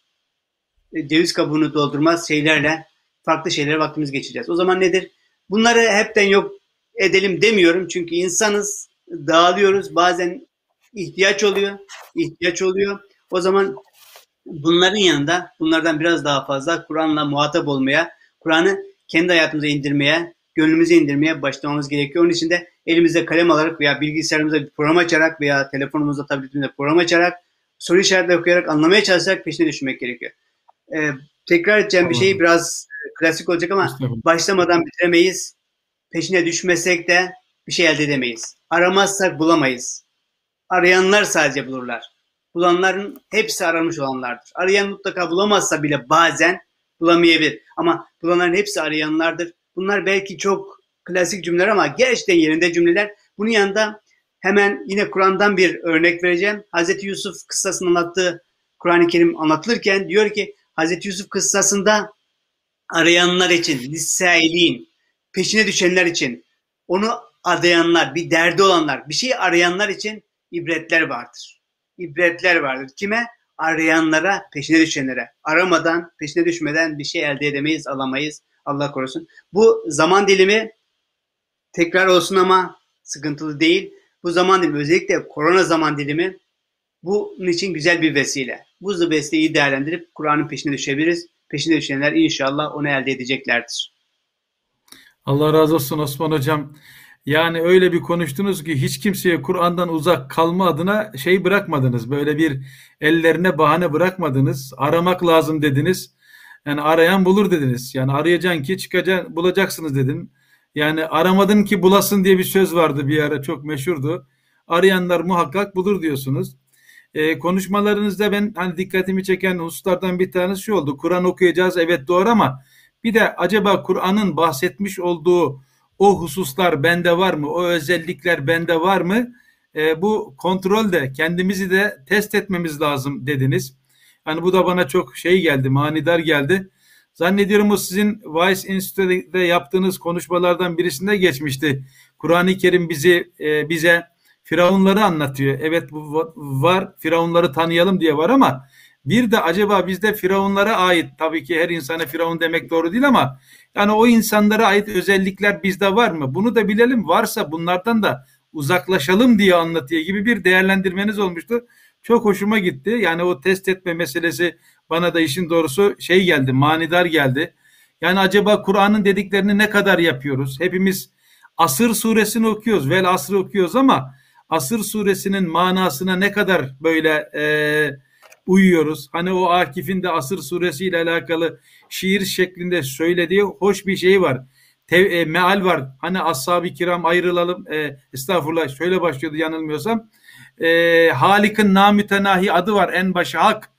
B: e, ceviz kabuğunu doldurmaz şeylerle farklı şeylere vaktimiz geçeceğiz. O zaman nedir? Bunları hepten yok edelim demiyorum çünkü insanız, dağılıyoruz. Bazen ihtiyaç oluyor, ihtiyaç oluyor. O zaman bunların yanında bunlardan biraz daha fazla Kur'an'la muhatap olmaya, Kur'an'ı kendi hayatımıza indirmeye, gönlümüze indirmeye başlamamız gerekiyor. Onun için de elimizde kalem alarak veya bilgisayarımıza bir program açarak veya telefonumuzda, tabletimizde program açarak soru işaretleri okuyarak anlamaya çalışarak peşine düşmek gerekiyor. Ee, tekrar edeceğim bir şey biraz klasik olacak ama başlamadan bitiremeyiz. Peşine düşmesek de bir şey elde edemeyiz. Aramazsak bulamayız. Arayanlar sadece bulurlar. Bulanların hepsi aramış olanlardır. Arayan mutlaka bulamazsa bile bazen bulamayabilir. Ama bulanların hepsi arayanlardır. Bunlar belki çok klasik cümleler ama gerçekten yerinde cümleler. Bunun yanında hemen yine Kur'an'dan bir örnek vereceğim. Hazreti Yusuf kıssasını anlattığı Kur'an-ı Kerim anlatılırken diyor ki Hazreti Yusuf kıssasında arayanlar için, lissailin, peşine düşenler için, onu adayanlar, bir derdi olanlar, bir şey arayanlar için ibretler vardır. İbretler vardır. Kime? arayanlara, peşine düşenlere. Aramadan, peşine düşmeden bir şey elde edemeyiz, alamayız. Allah korusun. Bu zaman dilimi tekrar olsun ama sıkıntılı değil. Bu zaman dilimi özellikle korona zaman dilimi bunun için güzel bir vesile. Bu vesileyi değerlendirip Kur'an'ın peşine düşebiliriz. Peşine düşenler inşallah onu elde edeceklerdir.
A: Allah razı olsun Osman Hocam. Yani öyle bir konuştunuz ki hiç kimseye Kur'an'dan uzak kalma adına şey bırakmadınız. Böyle bir ellerine bahane bırakmadınız. Aramak lazım dediniz. Yani arayan bulur dediniz. Yani arayacaksın ki çıkacaksın, bulacaksınız dedim. Yani aramadın ki bulasın diye bir söz vardı bir ara çok meşhurdu. Arayanlar muhakkak bulur diyorsunuz. Ee, konuşmalarınızda ben hani dikkatimi çeken hususlardan bir tanesi şu oldu. Kur'an okuyacağız evet doğru ama bir de acaba Kur'an'ın bahsetmiş olduğu o hususlar bende var mı? O özellikler bende var mı? E, bu kontrolde kendimizi de test etmemiz lazım dediniz. Hani bu da bana çok şey geldi, manidar geldi. Zannediyorum o sizin Vice Institute'de yaptığınız konuşmalardan birisinde geçmişti. Kur'an-ı Kerim bizi e, bize Firavunları anlatıyor. Evet bu var. Firavunları tanıyalım diye var ama bir de acaba bizde firavunlara ait tabii ki her insana firavun demek doğru değil ama yani o insanlara ait özellikler bizde var mı? Bunu da bilelim. Varsa bunlardan da uzaklaşalım diye anlatıyor gibi bir değerlendirmeniz olmuştu. Çok hoşuma gitti. Yani o test etme meselesi bana da işin doğrusu şey geldi, manidar geldi. Yani acaba Kur'an'ın dediklerini ne kadar yapıyoruz? Hepimiz Asır suresini okuyoruz, Vel Asr'ı okuyoruz ama Asır suresinin manasına ne kadar böyle e, uyuyoruz. Hani o Akif'in de Asır Suresi ile alakalı şiir şeklinde söylediği hoş bir şey var. Te, e, meal var. Hani ashab-ı kiram ayrılalım. E, estağfurullah şöyle başlıyordu yanılmıyorsam. E, Halik'in namütenahi adı var en başı hak.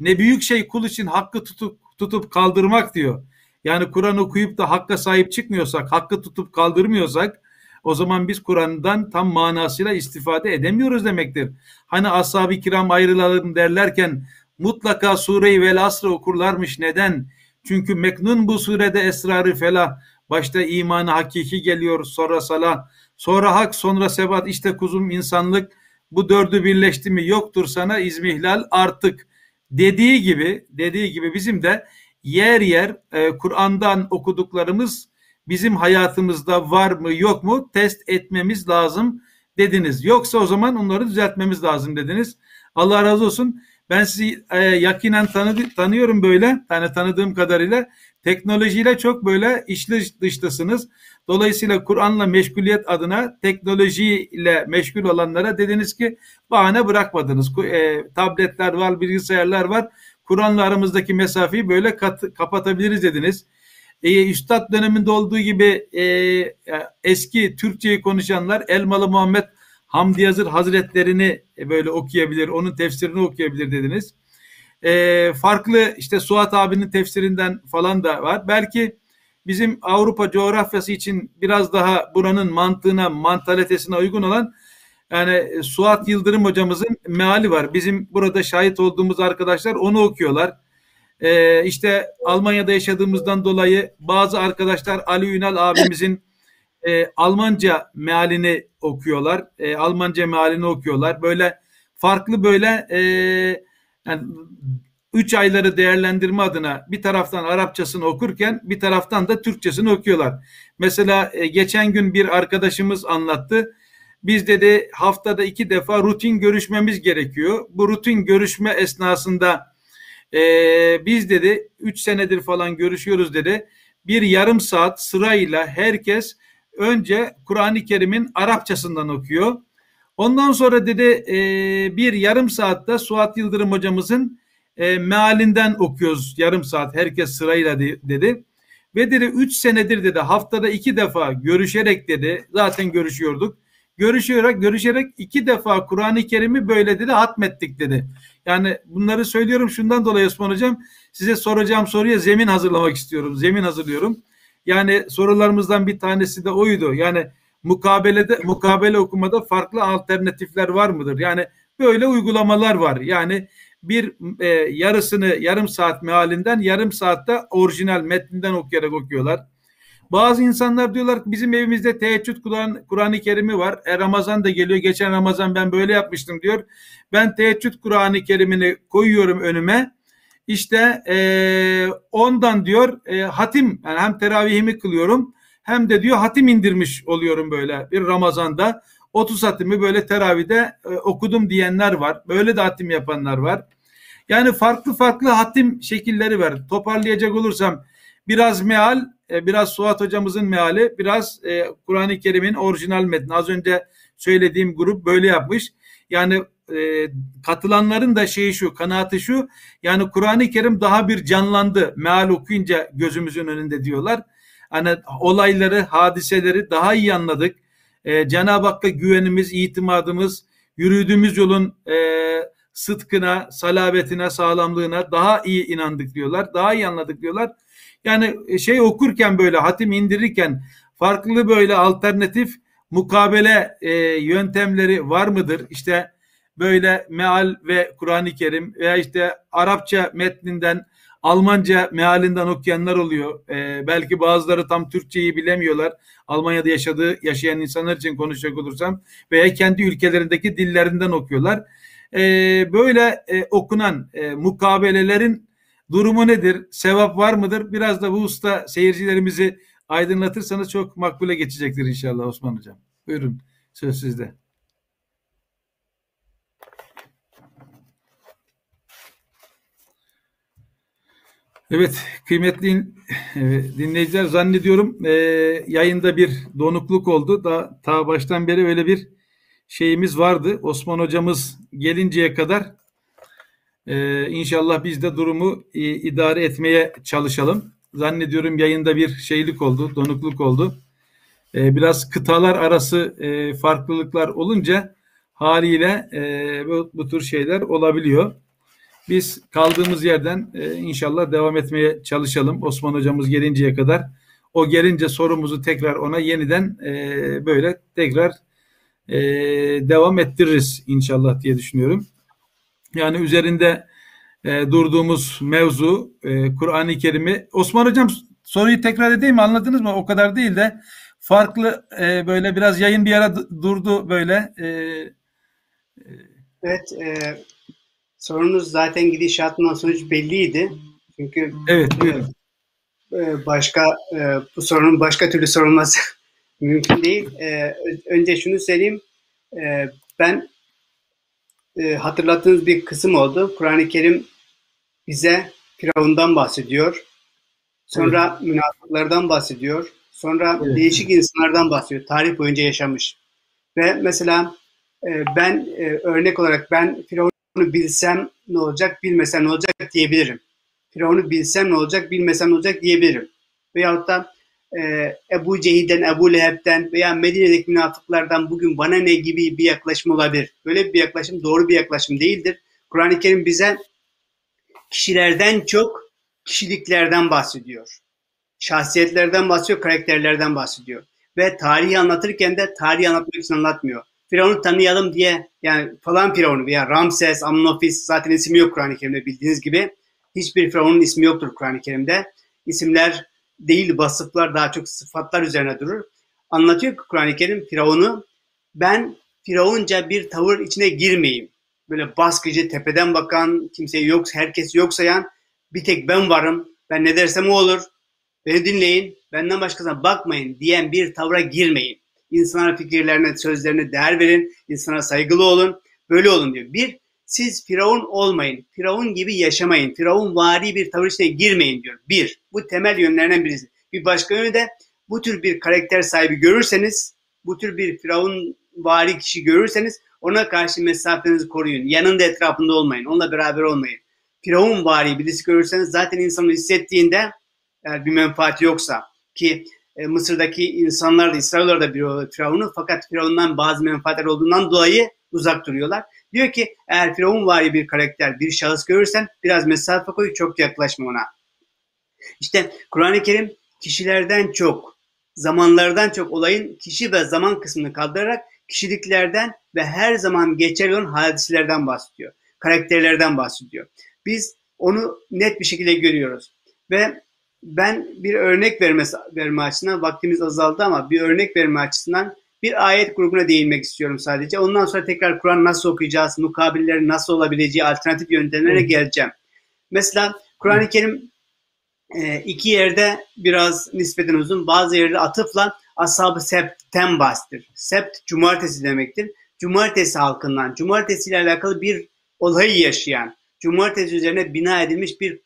A: Ne büyük şey kul için hakkı tutup tutup kaldırmak diyor. Yani Kur'an okuyup da hakka sahip çıkmıyorsak, hakkı tutup kaldırmıyorsak o zaman biz Kur'an'dan tam manasıyla istifade edemiyoruz demektir. Hani ashab-ı kiram ayrılalım derlerken mutlaka sureyi vel asrı okurlarmış. Neden? Çünkü meknun bu surede esrarı felah. Başta imanı hakiki geliyor, sonra salah, sonra hak, sonra sebat. İşte kuzum insanlık bu dördü birleşti mi yoktur sana izmihlal artık. Dediği gibi, dediği gibi bizim de yer yer e, Kur'an'dan okuduklarımız bizim hayatımızda var mı yok mu test etmemiz lazım dediniz. Yoksa o zaman onları düzeltmemiz lazım dediniz. Allah razı olsun. Ben sizi e, yakinen tanıdı, tanıyorum böyle. Yani tanıdığım kadarıyla teknolojiyle çok böyle içli dışlısınız. Dolayısıyla Kur'an'la meşguliyet adına teknolojiyle meşgul olanlara dediniz ki bahane bırakmadınız. E, tabletler var, bilgisayarlar var. Kur'an'la aramızdaki mesafeyi böyle kat, kapatabiliriz dediniz e, Üstad döneminde olduğu gibi e, eski Türkçeyi konuşanlar Elmalı Muhammed Hamdi Yazır Hazretlerini e, böyle okuyabilir, onun tefsirini okuyabilir dediniz. E, farklı işte Suat abinin tefsirinden falan da var. Belki bizim Avrupa coğrafyası için biraz daha buranın mantığına, mantalitesine uygun olan yani Suat Yıldırım hocamızın meali var. Bizim burada şahit olduğumuz arkadaşlar onu okuyorlar. Ee, işte Almanya'da yaşadığımızdan dolayı bazı arkadaşlar Ali Ünal abimizin e, Almanca mealini okuyorlar. E, Almanca mealini okuyorlar. Böyle farklı böyle e, yani üç ayları değerlendirme adına bir taraftan Arapçasını okurken bir taraftan da Türkçesini okuyorlar. Mesela e, geçen gün bir arkadaşımız anlattı. Biz dedi haftada iki defa rutin görüşmemiz gerekiyor. Bu rutin görüşme esnasında e, biz dedi 3 senedir falan görüşüyoruz dedi. Bir yarım saat sırayla herkes önce Kur'an-ı Kerim'in Arapçasından okuyor. Ondan sonra dedi e, bir yarım saatte Suat Yıldırım hocamızın e, mealinden okuyoruz yarım saat herkes sırayla dedi. Ve dedi 3 senedir dedi haftada iki defa görüşerek dedi zaten görüşüyorduk. Görüşerek görüşerek iki defa Kur'an-ı Kerim'i böyle dedi hatmettik dedi. Yani bunları söylüyorum şundan dolayı Osman Hocam. Size soracağım soruya zemin hazırlamak istiyorum. Zemin hazırlıyorum. Yani sorularımızdan bir tanesi de oydu. Yani mukabelede mukabele okumada farklı alternatifler var mıdır? Yani böyle uygulamalar var. Yani bir e, yarısını yarım saat mealinden yarım saatte orijinal metninden okuyarak okuyorlar. Bazı insanlar diyorlar ki bizim evimizde teheccüd Kur'an Kur'an-ı Kerim'i var. E, Ramazan da geliyor. Geçen Ramazan ben böyle yapmıştım diyor. Ben teheccüd Kur'an-ı Kerim'ini koyuyorum önüme. İşte e, ondan diyor e, hatim yani hem teravihimi kılıyorum hem de diyor hatim indirmiş oluyorum böyle bir Ramazan'da. 30 hatimi böyle teravide e, okudum diyenler var. Böyle de hatim yapanlar var. Yani farklı farklı hatim şekilleri var. Toparlayacak olursam biraz meal, e, biraz Suat hocamızın meali, biraz e, Kur'an-ı Kerim'in orijinal metni. Az önce söylediğim grup böyle yapmış. Yani e, katılanların da şeyi şu, kanaati şu. Yani Kur'an-ı Kerim daha bir canlandı. Meal okuyunca gözümüzün önünde diyorlar. Hani olayları, hadiseleri daha iyi anladık. E, Cenab-ı Hakk'a güvenimiz, itimadımız, yürüdüğümüz yolun e, sıtkına, salabetine, sağlamlığına daha iyi inandık diyorlar. Daha iyi anladık diyorlar. Yani e, şey okurken böyle hatim indirirken farklı böyle alternatif mukabele e, yöntemleri var mıdır? İşte böyle meal ve Kur'an-ı Kerim veya işte Arapça metninden Almanca mealinden okuyanlar oluyor. Ee, belki bazıları tam Türkçeyi bilemiyorlar. Almanya'da yaşadığı yaşayan insanlar için konuşacak olursam veya kendi ülkelerindeki dillerinden okuyorlar. Ee, böyle e, okunan e, mukabelelerin durumu nedir? Sevap var mıdır? Biraz da bu usta seyircilerimizi aydınlatırsanız çok makbule geçecektir inşallah Osman Hocam. Buyurun söz sizde. Evet kıymetli e, dinleyiciler zannediyorum e, yayında bir donukluk oldu. Da ta baştan beri öyle bir şeyimiz vardı. Osman hocamız gelinceye kadar e, inşallah biz de durumu e, idare etmeye çalışalım. Zannediyorum yayında bir şeylik oldu, donukluk oldu. E, biraz kıtalar arası e, farklılıklar olunca haliyle e, bu, bu tür şeyler olabiliyor. Biz kaldığımız yerden e, inşallah devam etmeye çalışalım. Osman hocamız gelinceye kadar. O gelince sorumuzu tekrar ona yeniden e, böyle tekrar e, devam ettiririz inşallah diye düşünüyorum. Yani üzerinde e, durduğumuz mevzu e, Kur'an-ı Kerim'i. Osman hocam soruyu tekrar edeyim mi? Anladınız mı? O kadar değil de farklı e, böyle biraz yayın bir ara durdu böyle. E,
B: e, evet. E, sorunuz zaten gidişatından sonuç belliydi. Çünkü
A: evet, buyurun.
B: E, başka e, bu sorunun başka türlü sorulması mümkün değil. E, önce şunu söyleyeyim. Ben hatırlattığınız bir kısım oldu. Kur'an-ı Kerim bize Firavun'dan bahsediyor. Sonra evet. münafıklardan bahsediyor. Sonra evet. değişik insanlardan bahsediyor. Tarih boyunca yaşamış. Ve mesela ben örnek olarak ben Firavun bilsem ne olacak, bilmesem ne olacak diyebilirim. Firavun'u bilsem ne olacak, bilmesem ne olacak diyebilirim. Veyahut da e, Ebu Cehil'den, Ebu Leheb'den veya Medine'deki münafıklardan bugün bana ne gibi bir yaklaşım olabilir. Böyle bir yaklaşım doğru bir yaklaşım değildir. Kur'an-ı Kerim bize kişilerden çok kişiliklerden bahsediyor. Şahsiyetlerden bahsediyor, karakterlerden bahsediyor. Ve tarihi anlatırken de tarihi anlatmak için anlatmıyor. Firavun'u tanıyalım diye yani falan Firavun veya Ramses, Amnofis zaten ismi yok Kur'an-ı Kerim'de bildiğiniz gibi. Hiçbir Firavun'un ismi yoktur Kur'an-ı Kerim'de. İsimler değil vasıflar daha çok sıfatlar üzerine durur. Anlatıyor ki Kur'an-ı Kerim Firavun'u ben Firavunca bir tavır içine girmeyeyim. Böyle baskıcı, tepeden bakan, kimseyi yok, herkes yok sayan bir tek ben varım. Ben ne dersem o olur. Beni dinleyin, benden başkasına bakmayın diyen bir tavra girmeyin. İnsanlara fikirlerine, sözlerine değer verin. insana saygılı olun. Böyle olun diyor. Bir, siz Firavun olmayın. Firavun gibi yaşamayın. Firavun vari bir tavır içine girmeyin diyor. Bir, bu temel yönlerden birisi. Bir başka yönü de bu tür bir karakter sahibi görürseniz, bu tür bir Firavun vari kişi görürseniz ona karşı mesafenizi koruyun. Yanında etrafında olmayın. Onunla beraber olmayın. Firavun vari birisi görürseniz zaten insanın hissettiğinde eğer bir menfaati yoksa ki e, Mısır'daki insanlar da İsrailoğulları da bir Firavun'u fakat Firavun'dan bazı menfaatler olduğundan dolayı uzak duruyorlar. Diyor ki eğer Firavun vari bir karakter, bir şahıs görürsen biraz mesafe koy, çok yaklaşma ona. İşte Kur'an-ı Kerim kişilerden çok, zamanlardan çok olayın kişi ve zaman kısmını kaldırarak kişiliklerden ve her zaman geçerli olan hadiselerden bahsediyor. Karakterlerden bahsediyor. Biz onu net bir şekilde görüyoruz. Ve ben bir örnek verme, verme açısından vaktimiz azaldı ama bir örnek verme açısından bir ayet grubuna değinmek istiyorum sadece. Ondan sonra tekrar Kur'an nasıl okuyacağız, mukabillerin nasıl olabileceği alternatif yöntemlere geleceğim. Mesela Kur'an-ı Kerim e, iki yerde biraz nispeten uzun, bazı yerde atıfla ashab-ı septten bahsedilir. Sept cumartesi demektir. Cumartesi halkından, cumartesi ile alakalı bir olayı yaşayan, cumartesi üzerine bina edilmiş bir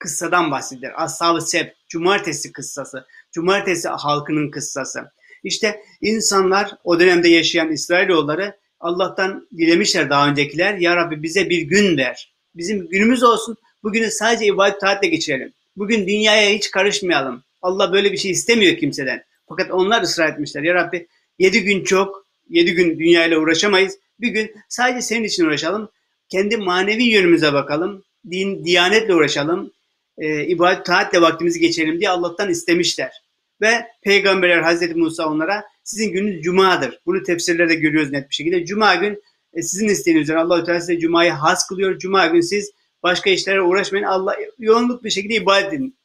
B: kıssadan bahsedilir. Ashab-ı Sept, cumartesi kıssası, cumartesi halkının kıssası. İşte insanlar o dönemde yaşayan İsrailoğulları Allah'tan dilemişler daha öncekiler. Ya Rabbi bize bir gün ver. Bizim günümüz olsun. Bugünü sadece ibadet taatle geçirelim. Bugün dünyaya hiç karışmayalım. Allah böyle bir şey istemiyor kimseden. Fakat onlar ısrar etmişler. Ya Rabbi yedi gün çok, yedi gün dünyayla uğraşamayız. Bir gün sadece senin için uğraşalım. Kendi manevi yönümüze bakalım. Din, diyanetle uğraşalım. E, ibadet taatle vaktimizi geçirelim diye Allah'tan istemişler. Ve peygamberler Hazreti Musa onlara sizin gününüz cumadır. Bunu tefsirlerde görüyoruz net bir şekilde. Cuma gün e, sizin isteğiniz üzere Allah-u Teala size cumayı has kılıyor. Cuma gün siz başka işlere uğraşmayın. Allah yoğunluk bir şekilde ibadet edin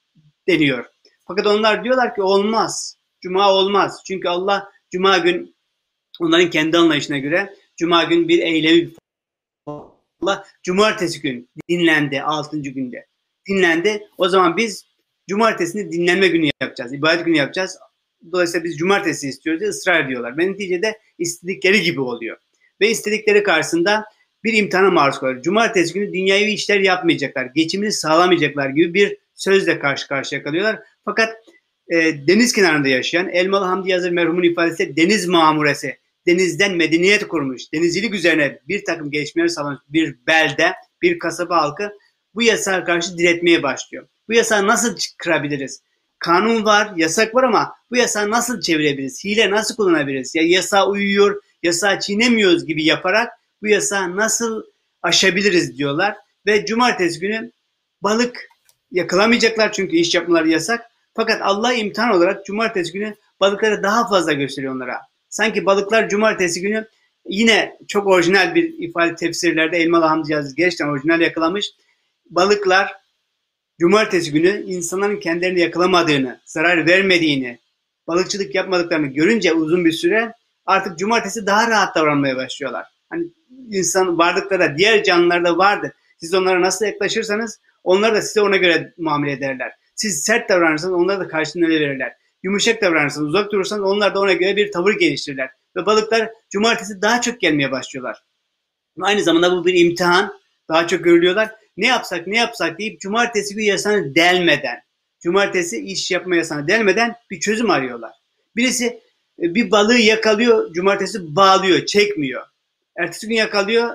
B: deniyor. Fakat onlar diyorlar ki olmaz. Cuma olmaz. Çünkü Allah cuma gün onların kendi anlayışına göre cuma gün bir eylemi Allah cumartesi gün dinlendi altıncı günde. Dinlendi. O zaman biz cumartesini dinlenme günü yapacağız. ibadet günü yapacağız. Dolayısıyla biz cumartesi istiyoruz diye ısrar ediyorlar. Ve neticede istedikleri gibi oluyor. Ve istedikleri karşısında bir imtihana maruz kalıyor. Cumartesi günü dünyevi işler yapmayacaklar, geçimini sağlamayacaklar gibi bir sözle karşı karşıya kalıyorlar. Fakat e, deniz kenarında yaşayan Elmalı Hamdi Yazır merhumun ifadesi deniz mamuresi, denizden medeniyet kurmuş, denizcilik üzerine bir takım gelişmeler sağlamış bir belde, bir kasaba halkı bu yasağa karşı diretmeye başlıyor. Bu yasağı nasıl kırabiliriz? Kanun var, yasak var ama bu yasağı nasıl çevirebiliriz? Hile nasıl kullanabiliriz? Ya yasağa uyuyor, yasağı çiğnemiyoruz gibi yaparak bu yasağı nasıl aşabiliriz diyorlar. Ve cumartesi günü balık yakalamayacaklar çünkü iş yapmaları yasak. Fakat Allah imtihan olarak cumartesi günü balıkları daha fazla gösteriyor onlara. Sanki balıklar cumartesi günü yine çok orijinal bir ifade tefsirlerde Elmalı Hamdi Aziz gerçekten orijinal yakalamış. Balıklar cumartesi günü insanların kendilerini yakalamadığını, zarar vermediğini, balıkçılık yapmadıklarını görünce uzun bir süre artık cumartesi daha rahat davranmaya başlıyorlar. Hani insan varlıklara, diğer canlılarda vardır. Siz onlara nasıl yaklaşırsanız onlar da size ona göre muamele ederler. Siz sert davranırsanız onlar da karşılığını öyle verirler. Yumuşak davranırsanız, uzak durursanız onlar da ona göre bir tavır geliştirirler. Ve balıklar cumartesi daha çok gelmeye başlıyorlar. Aynı zamanda bu bir imtihan. Daha çok görülüyorlar. Ne yapsak ne yapsak deyip cumartesi günü yasağını delmeden, cumartesi iş yapma yasağını delmeden bir çözüm arıyorlar. Birisi e, bir balığı yakalıyor, cumartesi bağlıyor, çekmiyor. Ertesi gün yakalıyor,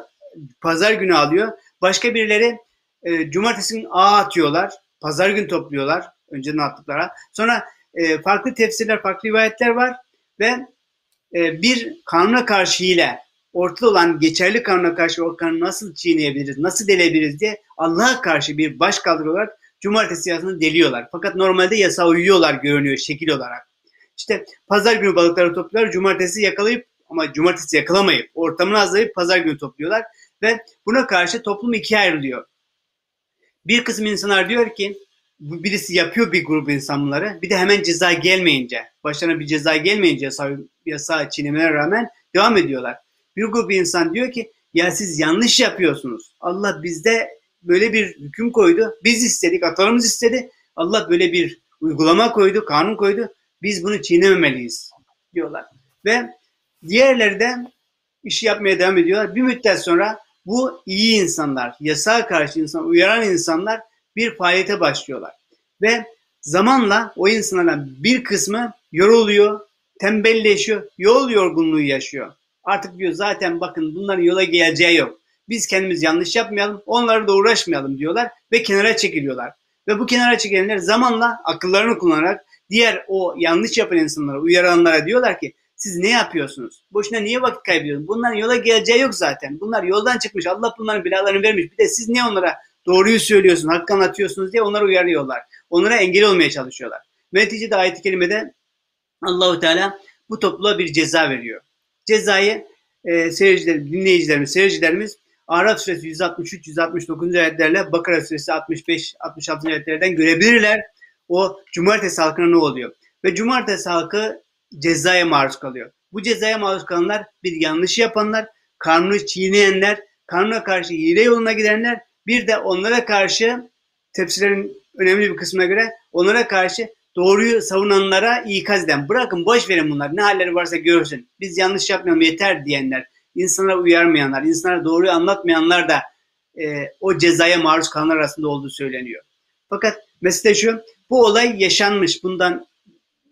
B: pazar günü alıyor. Başka birileri e, cumartesi gün ağ atıyorlar, pazar gün topluyorlar önceden attıklara. Sonra e, farklı tefsirler, farklı rivayetler var ve e, bir kanuna karşı ile ortada olan geçerli kanuna karşı o kanunu nasıl çiğneyebiliriz, nasıl delebiliriz diye Allah'a karşı bir baş kaldırı olarak cumartesi yasasını deliyorlar. Fakat normalde yasa uyuyorlar görünüyor şekil olarak. İşte pazar günü balıkları topluyorlar, cumartesi yakalayıp ama cumartesi yakalamayıp ortamını azlayıp pazar günü topluyorlar ve buna karşı toplum ikiye ayrılıyor. Bir kısım insanlar diyor ki birisi yapıyor bir grup insanları bir de hemen ceza gelmeyince başlarına bir ceza gelmeyince yasa, yasa çiğnemelerine rağmen devam ediyorlar. Bir grup insan diyor ki ya siz yanlış yapıyorsunuz. Allah bizde böyle bir hüküm koydu. Biz istedik, atalarımız istedi. Allah böyle bir uygulama koydu, kanun koydu. Biz bunu çiğnememeliyiz diyorlar. Ve diğerleri de işi yapmaya devam ediyorlar. Bir müddet sonra bu iyi insanlar, yasağa karşı insan, uyaran insanlar bir faaliyete başlıyorlar. Ve zamanla o insanlardan bir kısmı yoruluyor, tembelleşiyor, yol yorgunluğu yaşıyor. Artık diyor zaten bakın bunların yola geleceği yok. Biz kendimiz yanlış yapmayalım, onları da uğraşmayalım diyorlar ve kenara çekiliyorlar. Ve bu kenara çekilenler zamanla akıllarını kullanarak diğer o yanlış yapan insanlara, uyaranlara diyorlar ki siz ne yapıyorsunuz? Boşuna niye vakit kaybediyorsunuz? Bunların yola geleceği yok zaten. Bunlar yoldan çıkmış. Allah bunların belalarını vermiş. Bir de siz ne onlara doğruyu söylüyorsunuz, hakkı anlatıyorsunuz diye onları uyarıyorlar. Onlara engel olmaya çalışıyorlar. Ve neticede ayet-i kerimede Allahu Teala bu topluluğa bir ceza veriyor. Cezayı e, seyircilerimiz, dinleyicilerimiz, seyircilerimiz Araf suresi 163 169. ayetlerle Bakara suresi 65 66. ayetlerden görebilirler. o cumartesi halkına ne oluyor? Ve cumartesi halkı cezaya maruz kalıyor. Bu cezaya maruz kalanlar bir yanlış yapanlar, karnını çiğneyenler, karnına karşı hile yoluna gidenler, bir de onlara karşı tefsirlerin önemli bir kısmına göre onlara karşı doğruyu savunanlara ikaz eden, bırakın boş verin bunlar, ne halleri varsa görsün, biz yanlış yapmayalım yeter diyenler, insanlara uyarmayanlar, insanlara doğruyu anlatmayanlar da e, o cezaya maruz kalanlar arasında olduğu söyleniyor. Fakat mesele şu, bu olay yaşanmış, bundan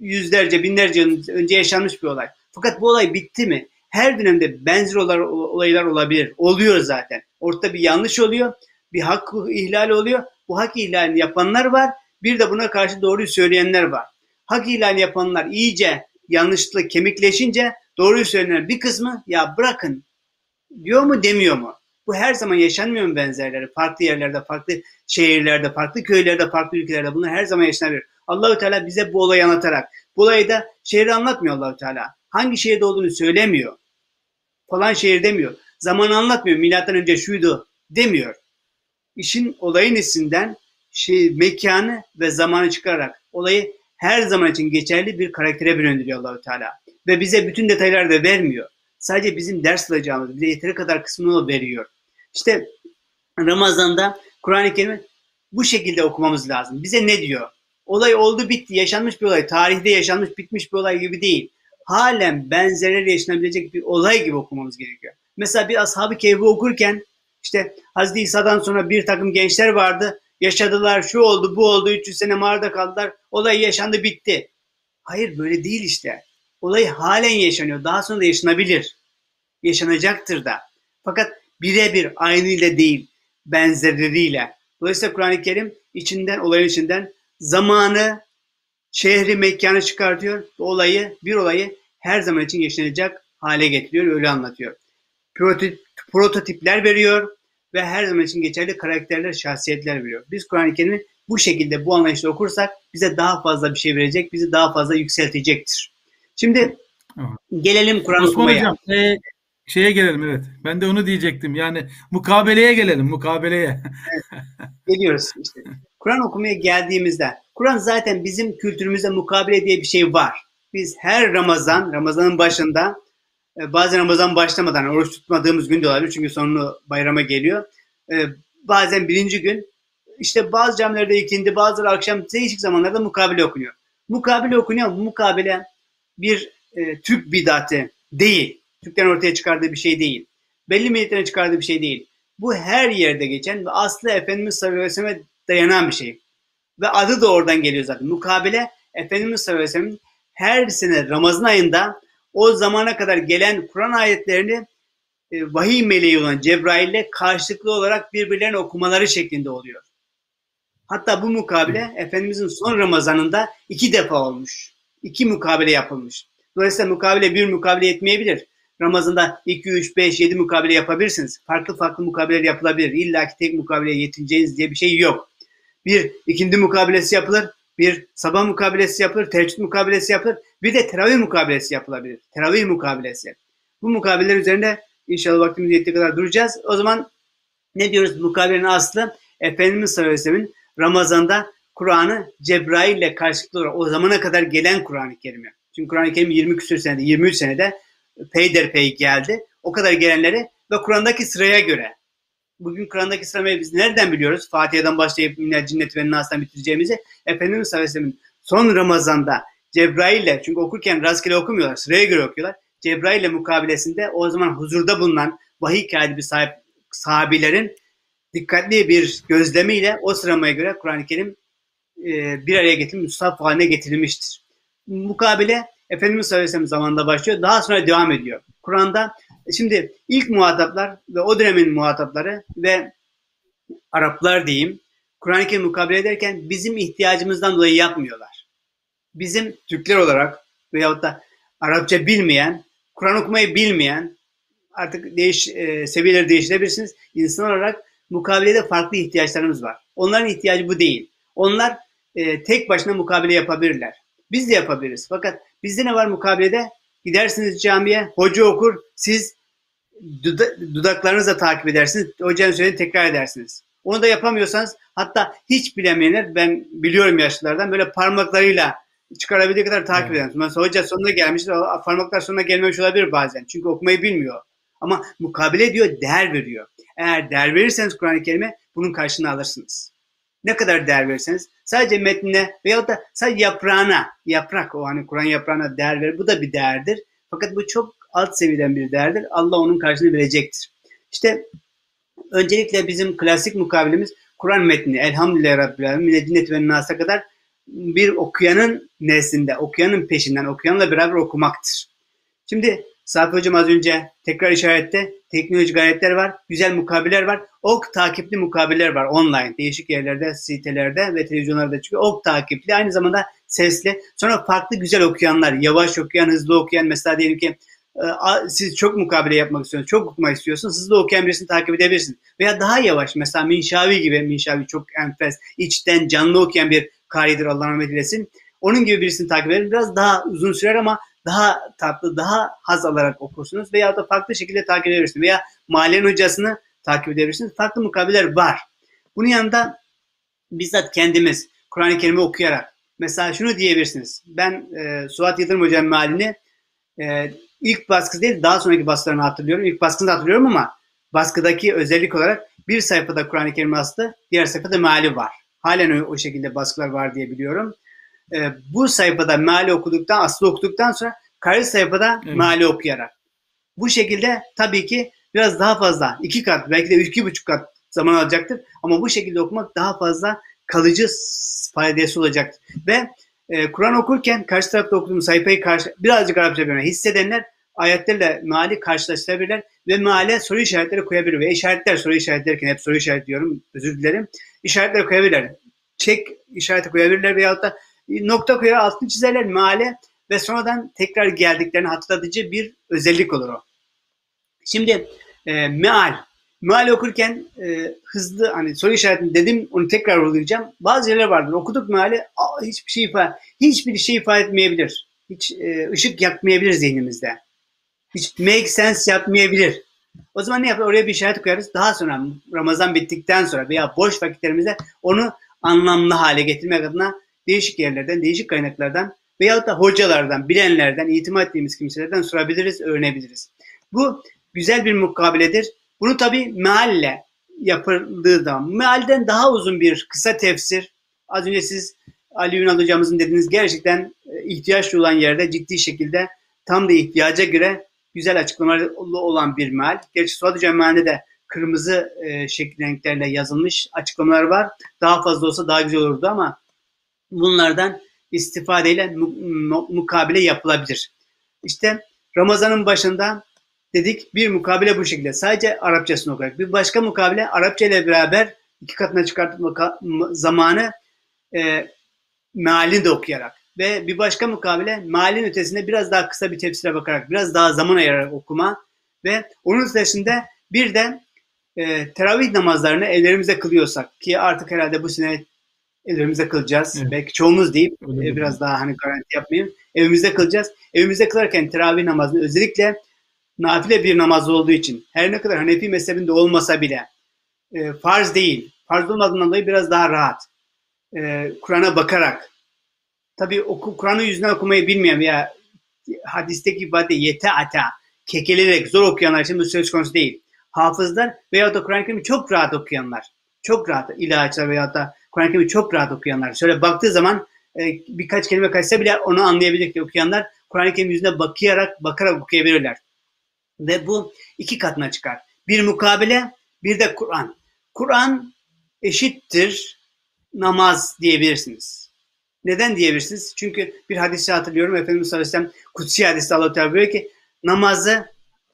B: yüzlerce, binlerce önce yaşanmış bir olay. Fakat bu olay bitti mi? Her dönemde benzer olaylar olabilir. Oluyor zaten. Ortada bir yanlış oluyor, bir hak ihlali oluyor. Bu hak ihlalini yapanlar var, bir de buna karşı doğruyu söyleyenler var. Hak ihlali yapanlar iyice yanlışlıkla kemikleşince doğruyu söyleyenler bir kısmı ya bırakın diyor mu demiyor mu? Bu her zaman yaşanmıyor mu benzerleri? Farklı yerlerde, farklı şehirlerde, farklı köylerde, farklı ülkelerde bunlar her zaman yaşanabilir. Allahü Teala bize bu olayı anlatarak, bu olayı da şehri anlatmıyor Allahü Teala. Hangi şehirde olduğunu söylemiyor. Falan şehir demiyor. Zamanı anlatmıyor. Milattan önce şuydu demiyor. İşin olayın isimden şey, mekanı ve zamanı çıkararak olayı her zaman için geçerli bir karaktere büründürüyor Allahü Teala. Ve bize bütün detayları da vermiyor. Sadece bizim ders alacağımız, bize yeteri kadar kısmını veriyor. İşte Ramazan'da Kur'an-ı Kerim'i bu şekilde okumamız lazım. Bize ne diyor? Olay oldu bitti, yaşanmış bir olay. Tarihte yaşanmış bitmiş bir olay gibi değil. Halen benzerleri yaşanabilecek bir olay gibi okumamız gerekiyor. Mesela bir Ashab-ı Kehf'i okurken işte Hazreti İsa'dan sonra bir takım gençler vardı. Yaşadılar, şu oldu, bu oldu, 300 sene mağarada kaldılar. Olay yaşandı, bitti. Hayır böyle değil işte. Olay halen yaşanıyor. Daha sonra da yaşanabilir. Yaşanacaktır da. Fakat birebir aynıyla değil, benzerleriyle. Dolayısıyla Kur'an-ı Kerim içinden, olayın içinden zamanı, şehri, mekanı çıkartıyor. Bu olayı, bir olayı her zaman için yaşanacak hale getiriyor, öyle anlatıyor. Prototipler veriyor ve her zaman için geçerli karakterler, şahsiyetler veriyor. Biz Kur'an-ı Kerim'i bu şekilde, bu anlayışla okursak bize daha fazla bir şey verecek, bizi daha fazla yükseltecektir. Şimdi gelelim Kur'an okumaya. Hocam,
A: e, şeye gelelim evet. Ben de onu diyecektim. Yani mukabeleye gelelim, mukabeleye.
B: evet, geliyoruz işte. Kur'an okumaya geldiğimizde, Kur'an zaten bizim kültürümüzde mukabele diye bir şey var. Biz her Ramazan, Ramazanın başında, e, bazen Ramazan başlamadan oruç tutmadığımız gün de olabilir çünkü sonunu bayrama geliyor. E, bazen birinci gün, işte bazı camilerde ikindi, bazıları akşam değişik zamanlarda mukabele okunuyor. Mukabele okunuyor, bu mukabele bir e, Türk bidatı değil. Türklerin ortaya çıkardığı bir şey değil. Belli milletlerin çıkardığı bir şey değil. Bu her yerde geçen ve aslı Efendimiz sallallahu aleyhi ve selleme dayanan bir şey. Ve adı da oradan geliyor zaten. Mukabele Efendimiz sallallahu aleyhi ve sellem'in her sene Ramazan ayında o zamana kadar gelen Kur'an ayetlerini e, vahiy meleği olan Cebrail ile karşılıklı olarak birbirlerine okumaları şeklinde oluyor. Hatta bu mukabele Efendimizin son Ramazanında iki defa olmuş. İki mukabele yapılmış. Dolayısıyla mukabele bir mukabele yetmeyebilir. Ramazan'da 2, 3, 5, 7 mukabele yapabilirsiniz. Farklı farklı mukabeleler yapılabilir. İlla ki tek mukabele yetineceğiniz diye bir şey yok. Bir ikindi mukabelesi yapılır. Bir sabah mukabelesi yapılır. Teheccüd mukabelesi yapılır. Bir de teravih mukabelesi yapılabilir. Teravih mukabelesi. Bu mukabeleler üzerinde inşallah vaktimiz yettiği kadar duracağız. O zaman ne diyoruz mukabelenin aslı? Efendimiz sallallahu aleyhi ve sellem'in Ramazan'da Kur'an'ı Cebrail ile karşılıklı olarak o zamana kadar gelen Kur'an-ı Kerim'i. Çünkü Kur'an-ı Kerim 20 küsur senede, 23 senede peyderpey geldi. O kadar gelenleri ve Kur'an'daki sıraya göre. Bugün Kur'an'daki sırayı biz nereden biliyoruz? Fatiha'dan başlayıp minel cinneti ve nas'tan bitireceğimizi. Efendimiz sallallahu aleyhi ve son Ramazan'da Cebrail'le çünkü okurken rastgele okumuyorlar. Sıraya göre okuyorlar. Cebrail'le mukabilesinde o zaman huzurda bulunan vahiy katibi sahip sahabilerin dikkatli bir gözlemiyle o sıramaya göre Kur'an-ı Kerim e, bir araya getirilmiş, mushaf haline getirilmiştir. Mukabele Efendimiz sallallahu aleyhi ve sellem zamanında başlıyor. Daha sonra devam ediyor. Kur'an'da şimdi ilk muhataplar ve o dönemin muhatapları ve Araplar diyeyim Kur'an-ı Kerim mukabele ederken bizim ihtiyacımızdan dolayı yapmıyorlar. Bizim Türkler olarak veyahut da Arapça bilmeyen, Kur'an okumayı bilmeyen artık değiş, e, seviyeleri değiştirebilirsiniz. İnsan olarak mukabelede farklı ihtiyaçlarımız var. Onların ihtiyacı bu değil. Onlar e, tek başına mukabele yapabilirler. Biz de yapabiliriz. Fakat bizde ne var mukabelede? Gidersiniz camiye, hoca okur, siz dudaklarınızla takip edersiniz. Hocanın söylediğini tekrar edersiniz. Onu da yapamıyorsanız hatta hiç bilemeyenler ben biliyorum yaşlılardan böyle parmaklarıyla çıkarabildiği kadar takip evet. eden. Mesela hoca sonuna gelmiştir. Parmaklar sonuna gelmemiş olabilir bazen. Çünkü okumayı bilmiyor. Ama mukabele diyor, değer veriyor. Eğer değer verirseniz Kur'an-ı Kerim'e bunun karşılığını alırsınız. Ne kadar değer verirseniz sadece metnine veyahut da sadece yaprağına, yaprak o hani Kur'an yaprağına değer verir. Bu da bir değerdir. Fakat bu çok alt seviyeden bir değerdir. Allah onun karşılığını verecektir. İşte öncelikle bizim klasik mukabilemiz Kur'an metni. Elhamdülillah Rabbil Alemin. Mine ve Nas'a kadar bir okuyanın neslinde, okuyanın peşinden, okuyanla beraber okumaktır. Şimdi Safi Hocam az önce tekrar işarette teknolojik aletler var, güzel mukabiler var. Ok takipli mukabiler var online. Değişik yerlerde, sitelerde ve televizyonlarda çıkıyor. Ok takipli aynı zamanda sesli. Sonra farklı güzel okuyanlar, yavaş okuyan, hızlı okuyan mesela diyelim ki e, siz çok mukabele yapmak istiyorsunuz, çok okumak istiyorsunuz, hızlı okuyan birisini takip edebilirsiniz. Veya daha yavaş mesela Minşavi gibi, Minşavi çok enfes, içten canlı okuyan bir karidir Allah rahmet eylesin. Onun gibi birisini takip edin. Biraz daha uzun sürer ama daha tatlı, daha haz alarak okursunuz veya da farklı şekilde takip edebilirsiniz veya mahallenin hocasını takip edebilirsiniz. Farklı mukabeler var. Bunun yanında bizzat kendimiz Kur'an-ı Kerim'i okuyarak mesela şunu diyebilirsiniz. Ben e, Suat Yıldırım Hoca'nın mealini e, ilk baskısı değil daha sonraki baskılarını hatırlıyorum. İlk baskısını da hatırlıyorum ama baskıdaki özellik olarak bir sayfada Kur'an-ı Kerim aslı, diğer sayfada meali var. Halen o, o şekilde baskılar var diye biliyorum e, bu sayfada meali okuduktan, aslı okuduktan sonra karşı sayfada evet. meali okuyarak. Bu şekilde tabii ki biraz daha fazla, iki kat, belki de iki buçuk kat zaman alacaktır. Ama bu şekilde okumak daha fazla kalıcı faydası olacaktır. Ve e, Kur'an okurken karşı tarafta okuduğum sayfayı karşı, birazcık Arapça bilmeyi hissedenler ayetlerle meali karşılaştırabilirler ve meale soru işaretleri koyabilir ve işaretler soru işaretlerken hep soru işaret diyorum özür dilerim. İşaretler koyabilirler. Çek işareti koyabilirler veyahut da nokta koyar altını çizerler meale ve sonradan tekrar geldiklerini hatırlatıcı bir özellik olur o. Şimdi e, meal. Meal okurken e, hızlı hani soru işaretini dedim onu tekrar vurgulayacağım. Bazı yerler vardır. Okuduk meali aa, hiçbir şey ifade, hiçbir şey ifade etmeyebilir. Hiç e, ışık yakmayabilir zihnimizde. Hiç make sense yapmayabilir. O zaman ne yapar? Oraya bir işaret koyarız. Daha sonra Ramazan bittikten sonra veya boş vakitlerimizde onu anlamlı hale getirmek adına değişik yerlerden, değişik kaynaklardan veyahut da hocalardan, bilenlerden, itimat ettiğimiz kimselerden sorabiliriz, öğrenebiliriz. Bu güzel bir mukabeledir. Bunu tabi mealle yapıldığı zaman, mealden daha uzun bir kısa tefsir, az önce siz Ali Ünal hocamızın dediğiniz gerçekten e, ihtiyaç olan yerde ciddi şekilde tam da ihtiyaca göre güzel açıklamaları olan bir meal. Gerçi Suat Hocam mealinde de kırmızı e, şekil renklerle yazılmış açıklamalar var. Daha fazla olsa daha güzel olurdu ama bunlardan istifadeyle mukabele yapılabilir. İşte Ramazan'ın başında dedik bir mukabele bu şekilde. Sadece Arapçasını okuyarak. Bir başka mukabele Arapça ile beraber iki katına çıkartma zamanı e, mealini de okuyarak. Ve bir başka mukabele mealin ötesinde biraz daha kısa bir tefsire bakarak, biraz daha zaman ayırarak okuma. Ve onun ötesinde bir de e, teravih namazlarını evlerimizde kılıyorsak ki artık herhalde bu sene evimizde kılacağız. Evet. Belki çoğumuz deyip Öyle biraz mi? daha hani garanti yapmayayım. Evimizde kılacağız. Evimizde kılarken teravih namazını özellikle nafile bir namaz olduğu için her ne kadar Hanefi mezhebinde olmasa bile e, farz değil. Farz olmadığından dolayı biraz daha rahat. E, Kur'an'a bakarak tabi Kur'an'ı yüzünden okumayı bilmeyen veya hadisteki ifade yete ata kekelerek zor okuyanlar için bu söz konusu değil. Hafızlar veya da Kur'an-ı Kerim'i çok rahat okuyanlar. Çok rahat ilaçlar veya da Kur'an-ı Kerim'i çok rahat okuyanlar. Şöyle baktığı zaman e, birkaç kelime kaçsa bile onu anlayabilecek okuyanlar Kur'an-ı Kerim yüzüne bakarak, bakarak okuyabilirler. Ve bu iki katına çıkar. Bir mukabele, bir de Kur'an. Kur'an eşittir namaz diyebilirsiniz. Neden diyebilirsiniz? Çünkü bir hadisi hatırlıyorum. Efendimiz sallallahu kutsi hadiste Allah Teala buyuruyor ki namazı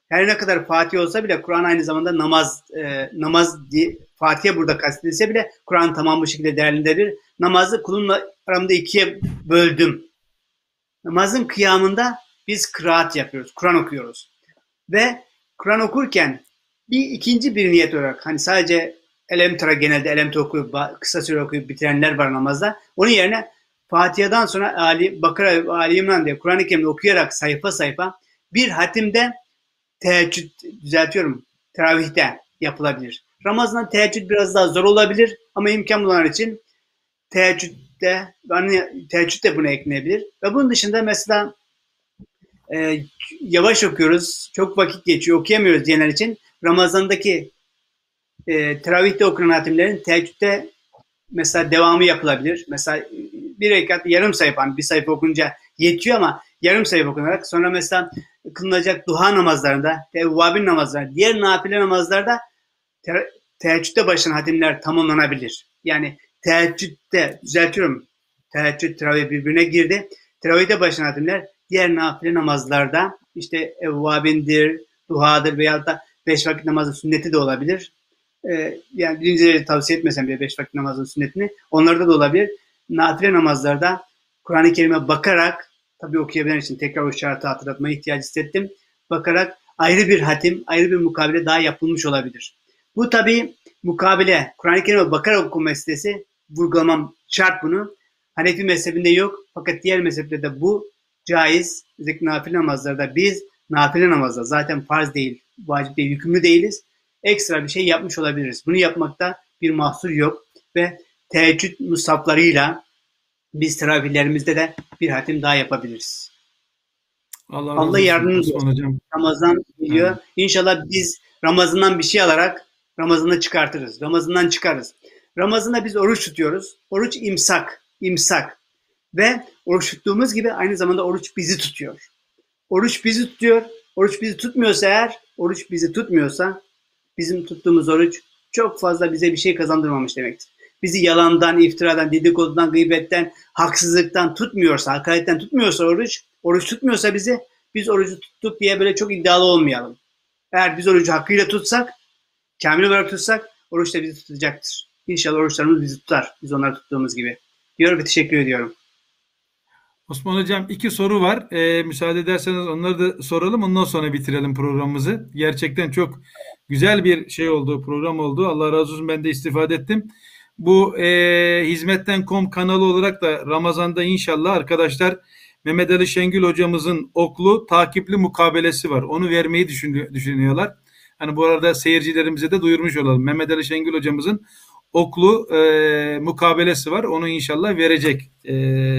B: her ne kadar Fatih olsa bile Kur'an aynı zamanda namaz e, namaz diye, Fatiha burada kastedilse bile Kur'an tamam bu şekilde değerlendirir. Namazı kulumla aramda ikiye böldüm. Namazın kıyamında biz kıraat yapıyoruz. Kur'an okuyoruz. Ve Kur'an okurken bir ikinci bir niyet olarak hani sadece Elem Tara genelde Elem okuyup kısa süre okuyup bitirenler var namazda. Onun yerine Fatiha'dan sonra Ali Bakara Ali İmran diye Kur'an-ı Kerim'i okuyarak sayfa sayfa bir hatimde teheccüd düzeltiyorum teravihte yapılabilir. Ramazan teheccüd biraz daha zor olabilir ama imkan bulanlar için teheccüde yani teheccüd de buna eklenebilir. Ve bunun dışında mesela e, yavaş okuyoruz, çok vakit geçiyor, okuyamıyoruz diyenler için Ramazan'daki e, teravihte okunan hatimlerin teheccüde mesela devamı yapılabilir. Mesela bir rekat yarım sayfa, hani bir sayfa okunca yetiyor ama yarım sayfa okunarak sonra mesela kılınacak duha namazlarında, tevvabin namazlarında, diğer nafile namazlarda te- teheccüde başlayan hatimler tamamlanabilir. Yani teheccüde, düzeltiyorum, teheccüd, teravih birbirine girdi. Teravihde başlayan hatimler diğer nafile namazlarda işte evvabindir, duhadır veya da beş vakit namazın sünneti de olabilir. Ee, yani birinci tavsiye etmesem bile beş vakit namazın sünnetini onlarda da olabilir. Nafile namazlarda Kur'an-ı Kerim'e bakarak tabii okuyabilen için tekrar o şartı hatırlatmaya ihtiyacı hissettim. Bakarak ayrı bir hatim, ayrı bir mukabele daha yapılmış olabilir. Bu tabii mukabele, Kur'an-ı Kerim'e bakarak okuma meselesi vurgulamam şart bunu. Hanefi mezhebinde yok fakat diğer mezheplerde bu caiz. Özellikle nafile namazlarda biz nafile namazda zaten farz değil, vacip değil, yükümlü değiliz. Ekstra bir şey yapmış olabiliriz. Bunu yapmakta bir mahsur yok ve teheccüd musaflarıyla biz teravihlerimizde de bir hatim daha yapabiliriz. Allah, Allah yardımcınız olsun. Ramazan geliyor. Evet. İnşallah biz Ramazan'dan bir şey alarak Ramazan'ı çıkartırız. Ramazan'dan çıkarız. Ramazan'da biz oruç tutuyoruz. Oruç imsak. imsak. Ve oruç tuttuğumuz gibi aynı zamanda oruç bizi tutuyor. Oruç bizi tutuyor. Oruç bizi tutmuyorsa eğer, oruç bizi tutmuyorsa bizim tuttuğumuz oruç çok fazla bize bir şey kazandırmamış demektir. Bizi yalandan, iftiradan, dedikodudan, gıybetten, haksızlıktan tutmuyorsa, hakaretten tutmuyorsa oruç, oruç tutmuyorsa bizi, biz orucu tuttuk diye böyle çok iddialı olmayalım. Eğer biz orucu hakkıyla tutsak, kamil olarak tutsak, oruç da bizi tutacaktır. İnşallah oruçlarımız bizi tutar. Biz onları tuttuğumuz gibi. Diyorum ve teşekkür ediyorum.
A: Osman Hocam iki soru var. Ee, müsaade ederseniz onları da soralım. Ondan sonra bitirelim programımızı. Gerçekten çok güzel bir şey oldu, program oldu. Allah razı olsun ben de istifade ettim. Bu e, hizmetten.com kanalı olarak da Ramazan'da inşallah arkadaşlar Mehmet Ali Şengül hocamızın oklu takipli mukabelesi var. Onu vermeyi düşünüyorlar. Hani bu arada seyircilerimize de duyurmuş olalım. Mehmet Ali Şengül hocamızın oklu e, mukabelesi var. Onu inşallah verecek e,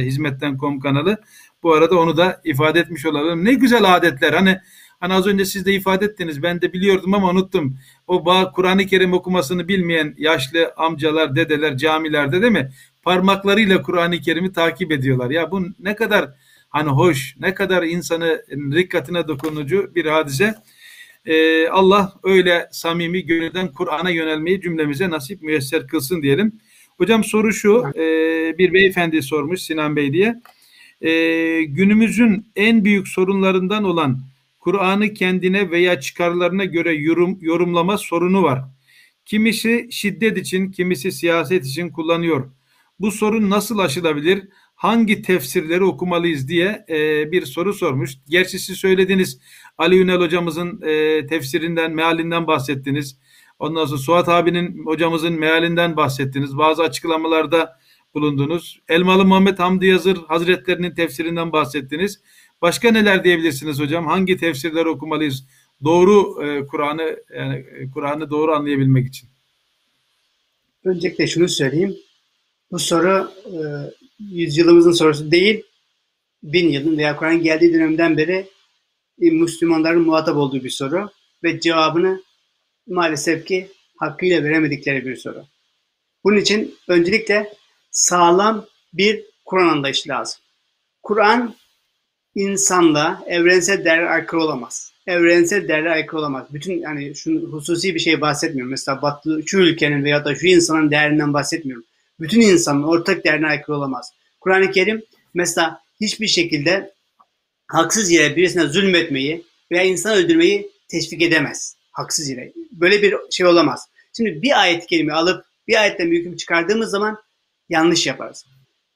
A: hizmetten.com kanalı. Bu arada onu da ifade etmiş olalım. Ne güzel adetler. Hani hani az önce siz de ifade ettiniz. Ben de biliyordum ama unuttum. O bağ Kur'an-ı Kerim okumasını bilmeyen yaşlı amcalar, dedeler camilerde değil mi? Parmaklarıyla Kur'an-ı Kerim'i takip ediyorlar. Ya bu ne kadar hani hoş, ne kadar insanı rikkatine dokunucu bir hadise. Ee, Allah öyle samimi gönülden Kur'an'a yönelmeyi cümlemize nasip müyesser kılsın diyelim. Hocam soru şu, e, bir beyefendi sormuş Sinan Bey diye. E, günümüzün en büyük sorunlarından olan Kur'an'ı kendine veya çıkarlarına göre yorum, yorumlama sorunu var. Kimisi şiddet için, kimisi siyaset için kullanıyor. Bu sorun nasıl aşılabilir? hangi tefsirleri okumalıyız diye e, bir soru sormuş. Gerçi siz söylediniz Ali Ünal hocamızın e, tefsirinden, mealinden bahsettiniz. Ondan sonra Suat abinin hocamızın mealinden bahsettiniz. Bazı açıklamalarda bulundunuz. Elmalı Muhammed Hamdi Yazır Hazretlerinin tefsirinden bahsettiniz. Başka neler diyebilirsiniz hocam? Hangi tefsirleri okumalıyız? Doğru e, Kur'an'ı yani e, Kur'an'ı doğru anlayabilmek için.
B: Öncelikle şunu söyleyeyim. Bu soru e, yüzyılımızın sorusu değil, bin yılın veya Kur'an geldiği dönemden beri Müslümanların muhatap olduğu bir soru ve cevabını maalesef ki hakkıyla veremedikleri bir soru. Bunun için öncelikle sağlam bir Kur'an anlayışı lazım. Kur'an insanla evrensel değerler aykırı olamaz. Evrensel değerler aykırı olamaz. Bütün yani şu hususi bir şey bahsetmiyorum. Mesela Batı, şu ülkenin veya da şu insanın değerinden bahsetmiyorum bütün insanın ortak değerine aykırı olamaz. Kur'an-ı Kerim mesela hiçbir şekilde haksız yere birisine zulmetmeyi veya insan öldürmeyi teşvik edemez. Haksız yere. Böyle bir şey olamaz. Şimdi bir ayet kelime alıp bir ayetten bir hüküm çıkardığımız zaman yanlış yaparız.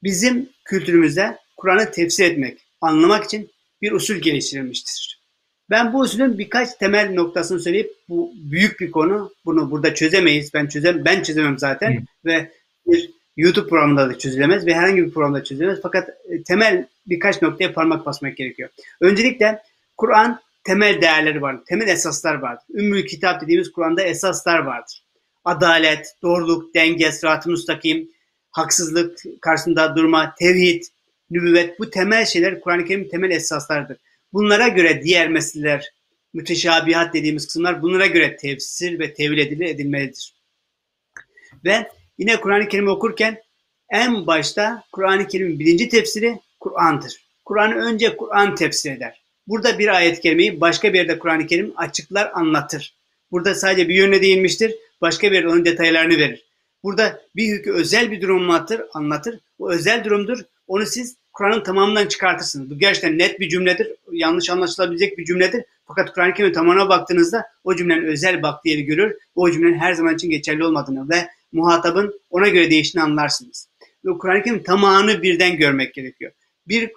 B: Bizim kültürümüzde Kur'an'ı tefsir etmek, anlamak için bir usul geliştirilmiştir. Ben bu usulün birkaç temel noktasını söyleyip bu büyük bir konu. Bunu burada çözemeyiz. Ben çözem ben çözemem zaten Hı. ve bir YouTube programında da çözülemez ve herhangi bir programda çözülemez. Fakat e, temel birkaç noktaya parmak basmak gerekiyor. Öncelikle Kur'an temel değerleri var, temel esaslar vardır. Ümmül Kitap dediğimiz Kur'an'da esaslar vardır. adalet, doğruluk, denge, sırat-ı müstakim, haksızlık karşısında durma, tevhid, nübüvvet bu temel şeyler Kur'an-ı Kerim'in temel esaslarıdır. Bunlara göre diğer meseleler, müteşabihat dediğimiz kısımlar bunlara göre tefsir ve tevil edilmelidir. Ve yine Kur'an-ı Kerim okurken en başta Kur'an-ı Kerim'in birinci tefsiri Kur'an'dır. Kur'an'ı önce Kur'an tefsir eder. Burada bir ayet kelimeyi başka bir yerde Kur'an-ı Kerim açıklar, anlatır. Burada sadece bir yönüne değinmiştir, başka bir yerde onun detaylarını verir. Burada bir hükü özel bir durum anlatır, anlatır. O özel durumdur. Onu siz Kur'an'ın tamamından çıkartırsınız. Bu gerçekten net bir cümledir. Yanlış anlaşılabilecek bir cümledir. Fakat Kur'an-ı Kerim'in tamamına baktığınızda o cümlenin özel baktığı yeri görür. O cümlenin her zaman için geçerli olmadığını ve muhatabın ona göre değiştiğini anlarsınız. Ve Kur'an-ı Kerim'in tamamını birden görmek gerekiyor. Bir e,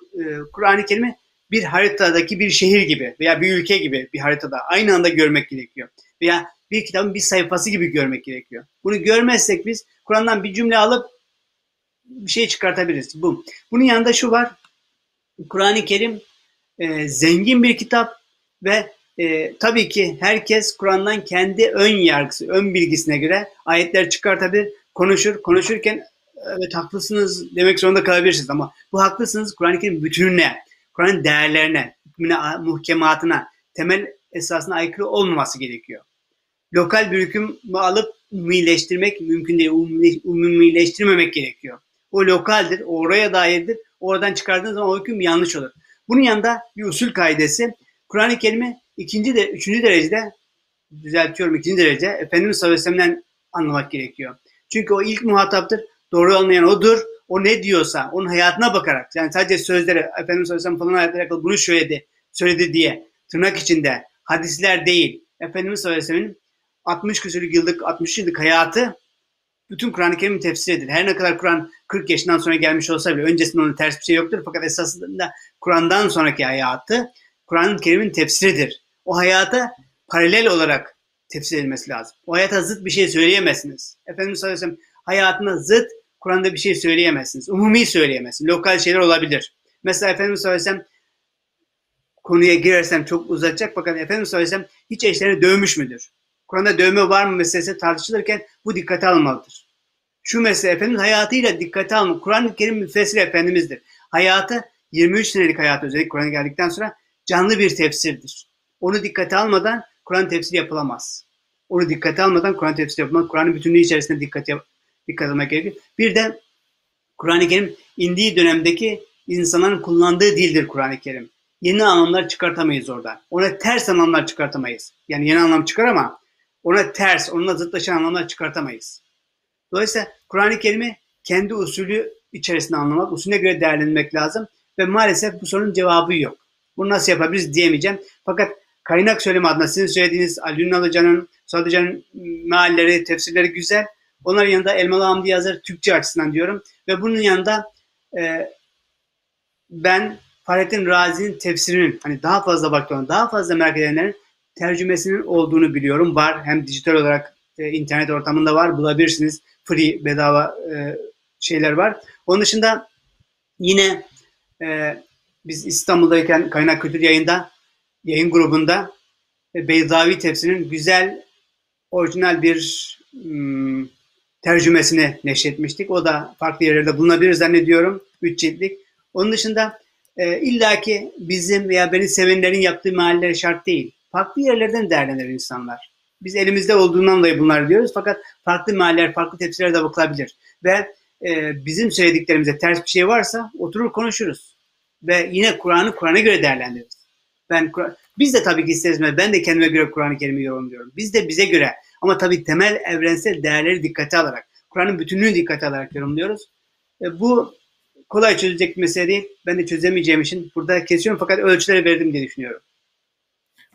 B: Kur'an-ı Kerim'i bir haritadaki bir şehir gibi veya bir ülke gibi bir haritada aynı anda görmek gerekiyor. Veya bir kitabın bir sayfası gibi görmek gerekiyor. Bunu görmezsek biz Kur'an'dan bir cümle alıp bir şey çıkartabiliriz. Bu. Bunun yanında şu var. Kur'an-ı Kerim e, zengin bir kitap ve e, tabii ki herkes Kur'an'dan kendi ön yargısı, ön bilgisine göre ayetler çıkartabilir, konuşur. Konuşurken evet haklısınız demek zorunda kalabilirsiniz ama bu haklısınız Kur'an-ı Kerim bütününe, Kur'an'ın değerlerine, hükmüne, muhkematına, temel esasına aykırı olmaması gerekiyor. Lokal bir hüküm alıp umumileştirmek mümkün değil, umumileştirmemek gerekiyor. O lokaldir, oraya dairdir. Oradan çıkardığınız zaman o hüküm yanlış olur. Bunun yanında bir usul kaidesi Kur'an-ı Kerim'i ikinci de üçüncü derecede düzeltiyorum ikinci derece Efendimiz sallallahu anlamak gerekiyor. Çünkü o ilk muhataptır. Doğru olmayan odur. O ne diyorsa onun hayatına bakarak yani sadece sözlere Efendimiz sallallahu aleyhi ve falan hayatla alakalı bunu söyledi, söyledi diye tırnak içinde hadisler değil. Efendimiz sallallahu aleyhi ve sellem'in 60 küsürlük yıllık 60 yıllık hayatı bütün Kur'an-ı Kerim'in tefsiridir. Her ne kadar Kur'an 40 yaşından sonra gelmiş olsa bile öncesinde onun ters bir şey yoktur. Fakat esasında Kur'an'dan sonraki hayatı Kur'an-ı Kerim'in tefsiridir. O hayata paralel olarak tefsir edilmesi lazım. O hayata zıt bir şey söyleyemezsiniz. Efendimiz sallallahu aleyhi ve sellem hayatına zıt Kur'an'da bir şey söyleyemezsiniz. Umumi söyleyemezsiniz. Lokal şeyler olabilir. Mesela Efendimiz sallallahu aleyhi ve sellem konuya girersem çok uzatacak fakat Efendimiz sallallahu aleyhi ve sellem hiç eşlerini dövmüş müdür? Kur'an'da dövme var mı meselesi tartışılırken bu dikkate almalıdır. Şu mesele Efendimiz hayatıyla dikkate alma. Kur'an-ı Kerim müfessiri Efendimiz'dir. Hayatı 23 senelik hayatı özellikle Kur'an'a geldikten sonra canlı bir tefsirdir. Onu dikkate almadan Kur'an tefsiri yapılamaz. Onu dikkate almadan Kur'an tefsiri yapılmaz. Kur'an'ın bütünlüğü içerisinde dikkat, yap, dikkat almak gerekiyor. Bir de Kur'an-ı Kerim indiği dönemdeki insanların kullandığı dildir Kur'an-ı Kerim. Yeni anlamlar çıkartamayız orada. Ona ters anlamlar çıkartamayız. Yani yeni anlam çıkar ama ona ters, onunla zıtlaşan anlamlar çıkartamayız. Dolayısıyla Kur'an-ı Kerim'i kendi usulü içerisinde anlamak, usulüne göre değerlendirmek lazım ve maalesef bu sorunun cevabı yok. Bunu nasıl yapabiliriz diyemeyeceğim. Fakat kaynak söyleme adına sizin söylediğiniz Ali Ünal Hoca'nın, Suat Hoca'nın mealleri, tefsirleri güzel. Onların yanında Elmalı Hamdi Yazır Türkçe açısından diyorum. Ve bunun yanında e, ben Fahrettin Razi'nin tefsirinin hani daha fazla baktığı, daha fazla merak edenlerin tercümesinin olduğunu biliyorum. Var hem dijital olarak e, internet ortamında var bulabilirsiniz. Free bedava e, şeyler var. Onun dışında yine e, biz İstanbul'dayken Kaynak Kültür Yayında yayın grubunda Beyzavi tefsirinin güzel orijinal bir ım, tercümesini neşretmiştik. O da farklı yerlerde bulunabilir zannediyorum. Üç ciltlik. Onun dışında e, illaki bizim veya beni sevenlerin yaptığı mahalleleri şart değil. Farklı yerlerden değerlenir insanlar. Biz elimizde olduğundan dolayı bunlar diyoruz fakat farklı mahalleler, farklı tepsilere de bakılabilir. Ve e, bizim söylediklerimize ters bir şey varsa oturur konuşuruz. Ve yine Kur'an'ı Kur'an'a göre değerlendiririz. Ben biz de tabii ki isteriz. Ben de kendime göre Kur'an-ı Kerim'i yorumluyorum. Biz de bize göre ama tabii temel evrensel değerleri dikkate alarak, Kur'an'ın bütünlüğünü dikkate alarak yorumluyoruz. E, bu kolay çözülecek bir mesele değil. Ben de çözemeyeceğim için burada kesiyorum fakat ölçüleri verdim diye düşünüyorum.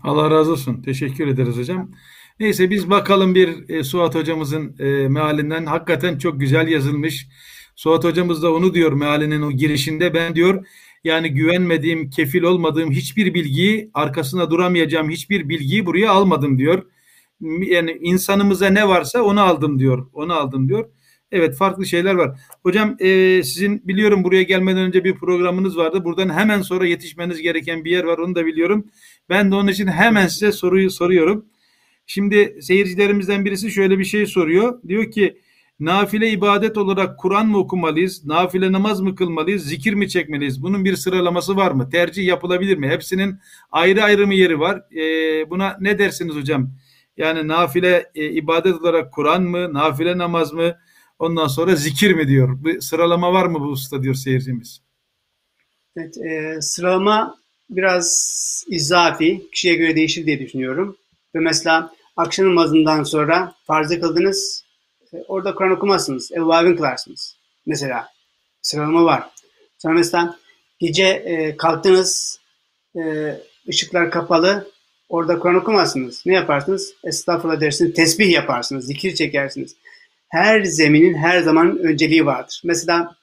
A: Allah razı olsun. Teşekkür ederiz hocam. Neyse biz bakalım bir e, Suat hocamızın e, mealinden. Hakikaten çok güzel yazılmış. Suat hocamız da onu diyor mealinin o girişinde. Ben diyor yani güvenmediğim, kefil olmadığım hiçbir bilgiyi, arkasında duramayacağım hiçbir bilgiyi buraya almadım diyor. Yani insanımıza ne varsa onu aldım diyor. Onu aldım diyor. Evet farklı şeyler var. Hocam e, sizin biliyorum buraya gelmeden önce bir programınız vardı. Buradan hemen sonra yetişmeniz gereken bir yer var onu da biliyorum. Ben de onun için hemen size soruyu soruyorum. Şimdi seyircilerimizden birisi şöyle bir şey soruyor. Diyor ki nafile ibadet olarak Kur'an mı okumalıyız? Nafile namaz mı kılmalıyız? Zikir mi çekmeliyiz? Bunun bir sıralaması var mı? Tercih yapılabilir mi? Hepsinin ayrı ayrı mı yeri var? Ee, buna ne dersiniz hocam? Yani nafile e, ibadet olarak Kur'an mı? Nafile namaz mı? Ondan sonra zikir mi diyor? Bir sıralama var mı bu usta diyor seyircimiz.
B: Evet, e, sıralama biraz izafi, kişiye göre değişir diye düşünüyorum. Ve mesela akşam namazından sonra farzı kıldınız, e, orada Kur'an okumazsınız, evvabin kılarsınız. Mesela sıralama var. Sonra mesela gece e, kalktınız, e, ışıklar kapalı, orada Kur'an okumazsınız. Ne yaparsınız? Estağfurullah dersiniz, tesbih yaparsınız, zikir çekersiniz. Her zeminin her zaman önceliği vardır. Mesela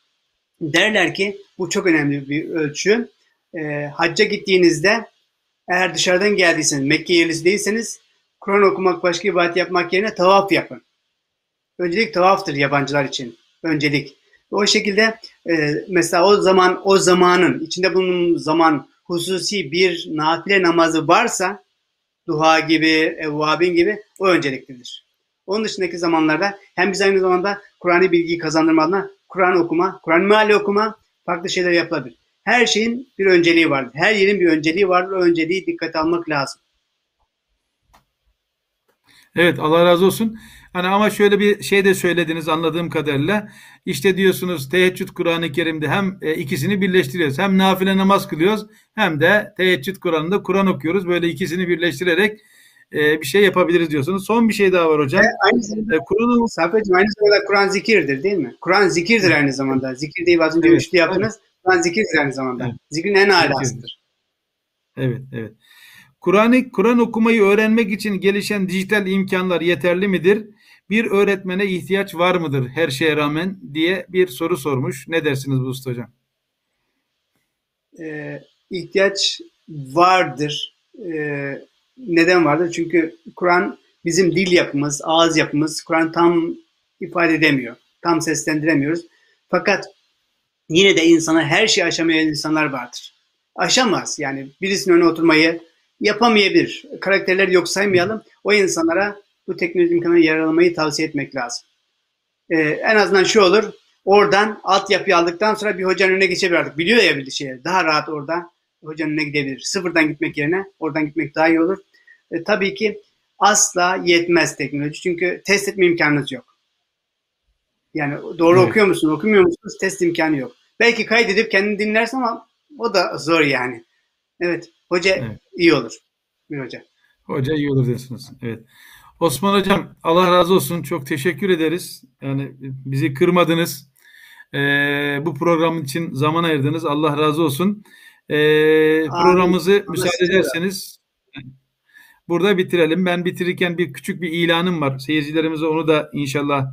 B: derler ki bu çok önemli bir ölçü. E, hacca gittiğinizde eğer dışarıdan geldiyseniz, Mekke yerlisi değilseniz Kur'an okumak, başka ibadet yapmak yerine tavaf yapın. Öncelik tavaftır yabancılar için. Öncelik. O şekilde e, mesela o zaman o zamanın içinde bulunduğum zaman hususi bir nafile namazı varsa duha gibi, evvabin gibi o önceliklidir. Onun dışındaki zamanlarda hem biz aynı zamanda Kur'an'ı bilgiyi kazandırma adına Kur'an okuma, Kur'an meali okuma, farklı şeyler yapılabilir. Her şeyin bir önceliği vardır. Her yerin bir önceliği vardır. O önceliği dikkat almak lazım.
A: Evet Allah razı olsun. Hani ama şöyle bir şey de söylediniz anladığım kadarıyla. İşte diyorsunuz teheccüd Kur'an-ı Kerim'de hem e, ikisini birleştiriyoruz. Hem nafile namaz kılıyoruz hem de teheccüd Kur'an'ında Kur'an okuyoruz. Böyle ikisini birleştirerek e, bir şey yapabiliriz diyorsunuz. Son bir şey daha var hocam. E,
B: aynı zamanda e, Kur'an Safet'cim aynı zamanda Kur'an zikirdir değil mi? Kur'an zikirdir aynı zamanda. Zikir değil az önce evet, üçlü yaptınız. Evet. Kur'an zikirdir aynı zamanda. Evet. Zikrin en alasıdır.
A: Evet, evet. Kur'an'ı Kur'an okumayı öğrenmek için gelişen dijital imkanlar yeterli midir? Bir öğretmene ihtiyaç var mıdır her şeye rağmen diye bir soru sormuş. Ne dersiniz bu usta hocam?
B: Ee, ihtiyaç vardır. Ee, neden vardır? Çünkü Kur'an bizim dil yapımız, ağız yapımız. Kur'an tam ifade edemiyor. Tam seslendiremiyoruz. Fakat yine de insana her şeyi aşamayan insanlar vardır. Aşamaz. Yani birisinin önüne oturmayı yapamayabilir. Karakterleri yok saymayalım. O insanlara bu teknoloji imkanını yararlamayı tavsiye etmek lazım. Ee, en azından şu olur. Oradan altyapıyı aldıktan sonra bir hocanın önüne geçebilir artık. Biliyor ya bir şeyleri. Daha rahat orada hocanın önüne gidebilir. Sıfırdan gitmek yerine oradan gitmek daha iyi olur. E, tabii ki asla yetmez teknoloji. Çünkü test etme imkanınız yok. Yani doğru evet. okuyor musun, okumuyor musunuz? Test imkanı yok. Belki kaydedip kendini dinlersin ama o da zor yani. Evet. Hoca evet. iyi olur. Bir hoca.
A: Hoca iyi olur diyorsunuz. Evet. Osman Hocam Allah razı olsun. Çok teşekkür ederiz. Yani bizi kırmadınız. Ee, bu program için zaman ayırdınız. Allah razı olsun. Ee, programımızı müsaade ederseniz burada bitirelim. Ben bitirirken bir küçük bir ilanım var. Seyircilerimize onu da inşallah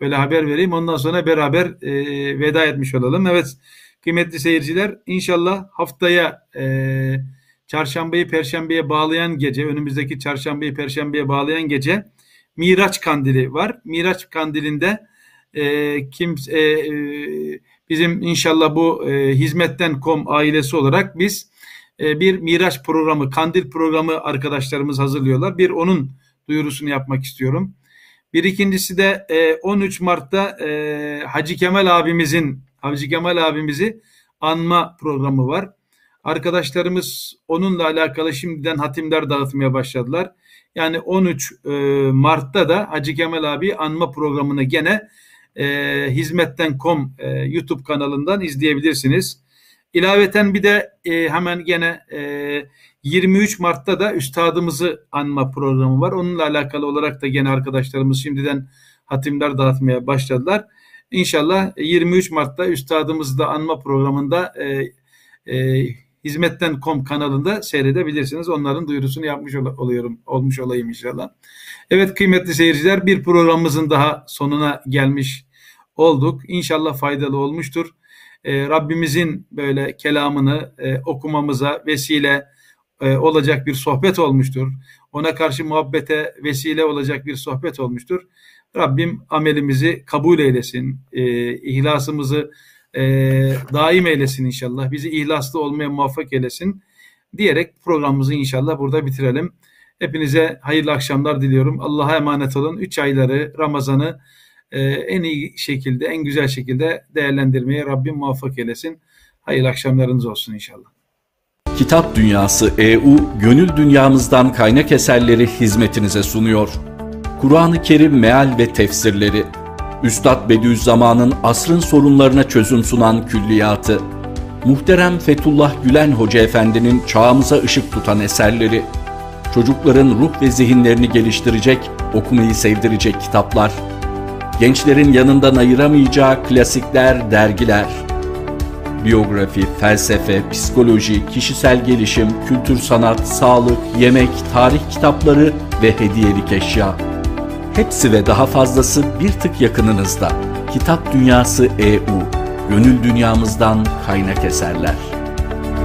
A: böyle haber vereyim. Ondan sonra beraber e, veda etmiş olalım. Evet kıymetli seyirciler inşallah haftaya e, çarşambayı perşembeye bağlayan gece önümüzdeki çarşambayı perşembeye bağlayan gece Miraç kandili var. Miraç kandilinde e, kim e, e, bizim inşallah bu e, hizmetten.com ailesi olarak biz e, bir Miraç programı, kandil programı arkadaşlarımız hazırlıyorlar. Bir onun duyurusunu yapmak istiyorum. Bir ikincisi de e, 13 Mart'ta e, Hacı Kemal abimizin Hacı Kemal abimizi anma programı var. Arkadaşlarımız onunla alakalı şimdiden hatimler dağıtmaya başladılar. Yani 13 e, Mart'ta da Hacı Kemal abi anma programını gene e, hizmetten.com e, YouTube kanalından izleyebilirsiniz. İlaveten bir de e, hemen gene e, 23 Mart'ta da üstadımızı anma programı var. Onunla alakalı olarak da gene arkadaşlarımız şimdiden hatimler dağıtmaya başladılar. İnşallah 23 Mart'ta üstadımızı da anma programında e, e, hizmetten.com kanalında seyredebilirsiniz. Onların duyurusunu yapmış ol- oluyorum, olmuş olayım inşallah. Evet kıymetli seyirciler bir programımızın daha sonuna gelmiş olduk. İnşallah faydalı olmuştur. Ee, Rabbimizin böyle kelamını e, okumamıza vesile e, olacak bir sohbet olmuştur. Ona karşı muhabbete vesile olacak bir sohbet olmuştur. Rabbim amelimizi kabul eylesin. E, ihlasımızı e, daim eylesin inşallah. Bizi ihlaslı olmaya muvaffak eylesin diyerek programımızı inşallah burada bitirelim. Hepinize hayırlı akşamlar diliyorum. Allah'a emanet olun. Üç ayları, Ramazan'ı e, en iyi şekilde, en güzel şekilde değerlendirmeye Rabbim muvaffak eylesin. Hayırlı akşamlarınız olsun inşallah.
C: Kitap Dünyası EU, gönül dünyamızdan kaynak eserleri hizmetinize sunuyor. Kur'an-ı Kerim meal ve tefsirleri, Üstad Bediüzzaman'ın asrın sorunlarına çözüm sunan külliyatı, Muhterem Fethullah Gülen Hoca Efendi'nin çağımıza ışık tutan eserleri, çocukların ruh ve zihinlerini geliştirecek, okumayı sevdirecek kitaplar, gençlerin yanından ayıramayacağı klasikler, dergiler, biyografi, felsefe, psikoloji, kişisel gelişim, kültür sanat, sağlık, yemek, tarih kitapları ve hediyelik eşya. Hepsi ve daha fazlası bir tık yakınınızda. Kitap Dünyası EU, gönül dünyamızdan kaynak eserler.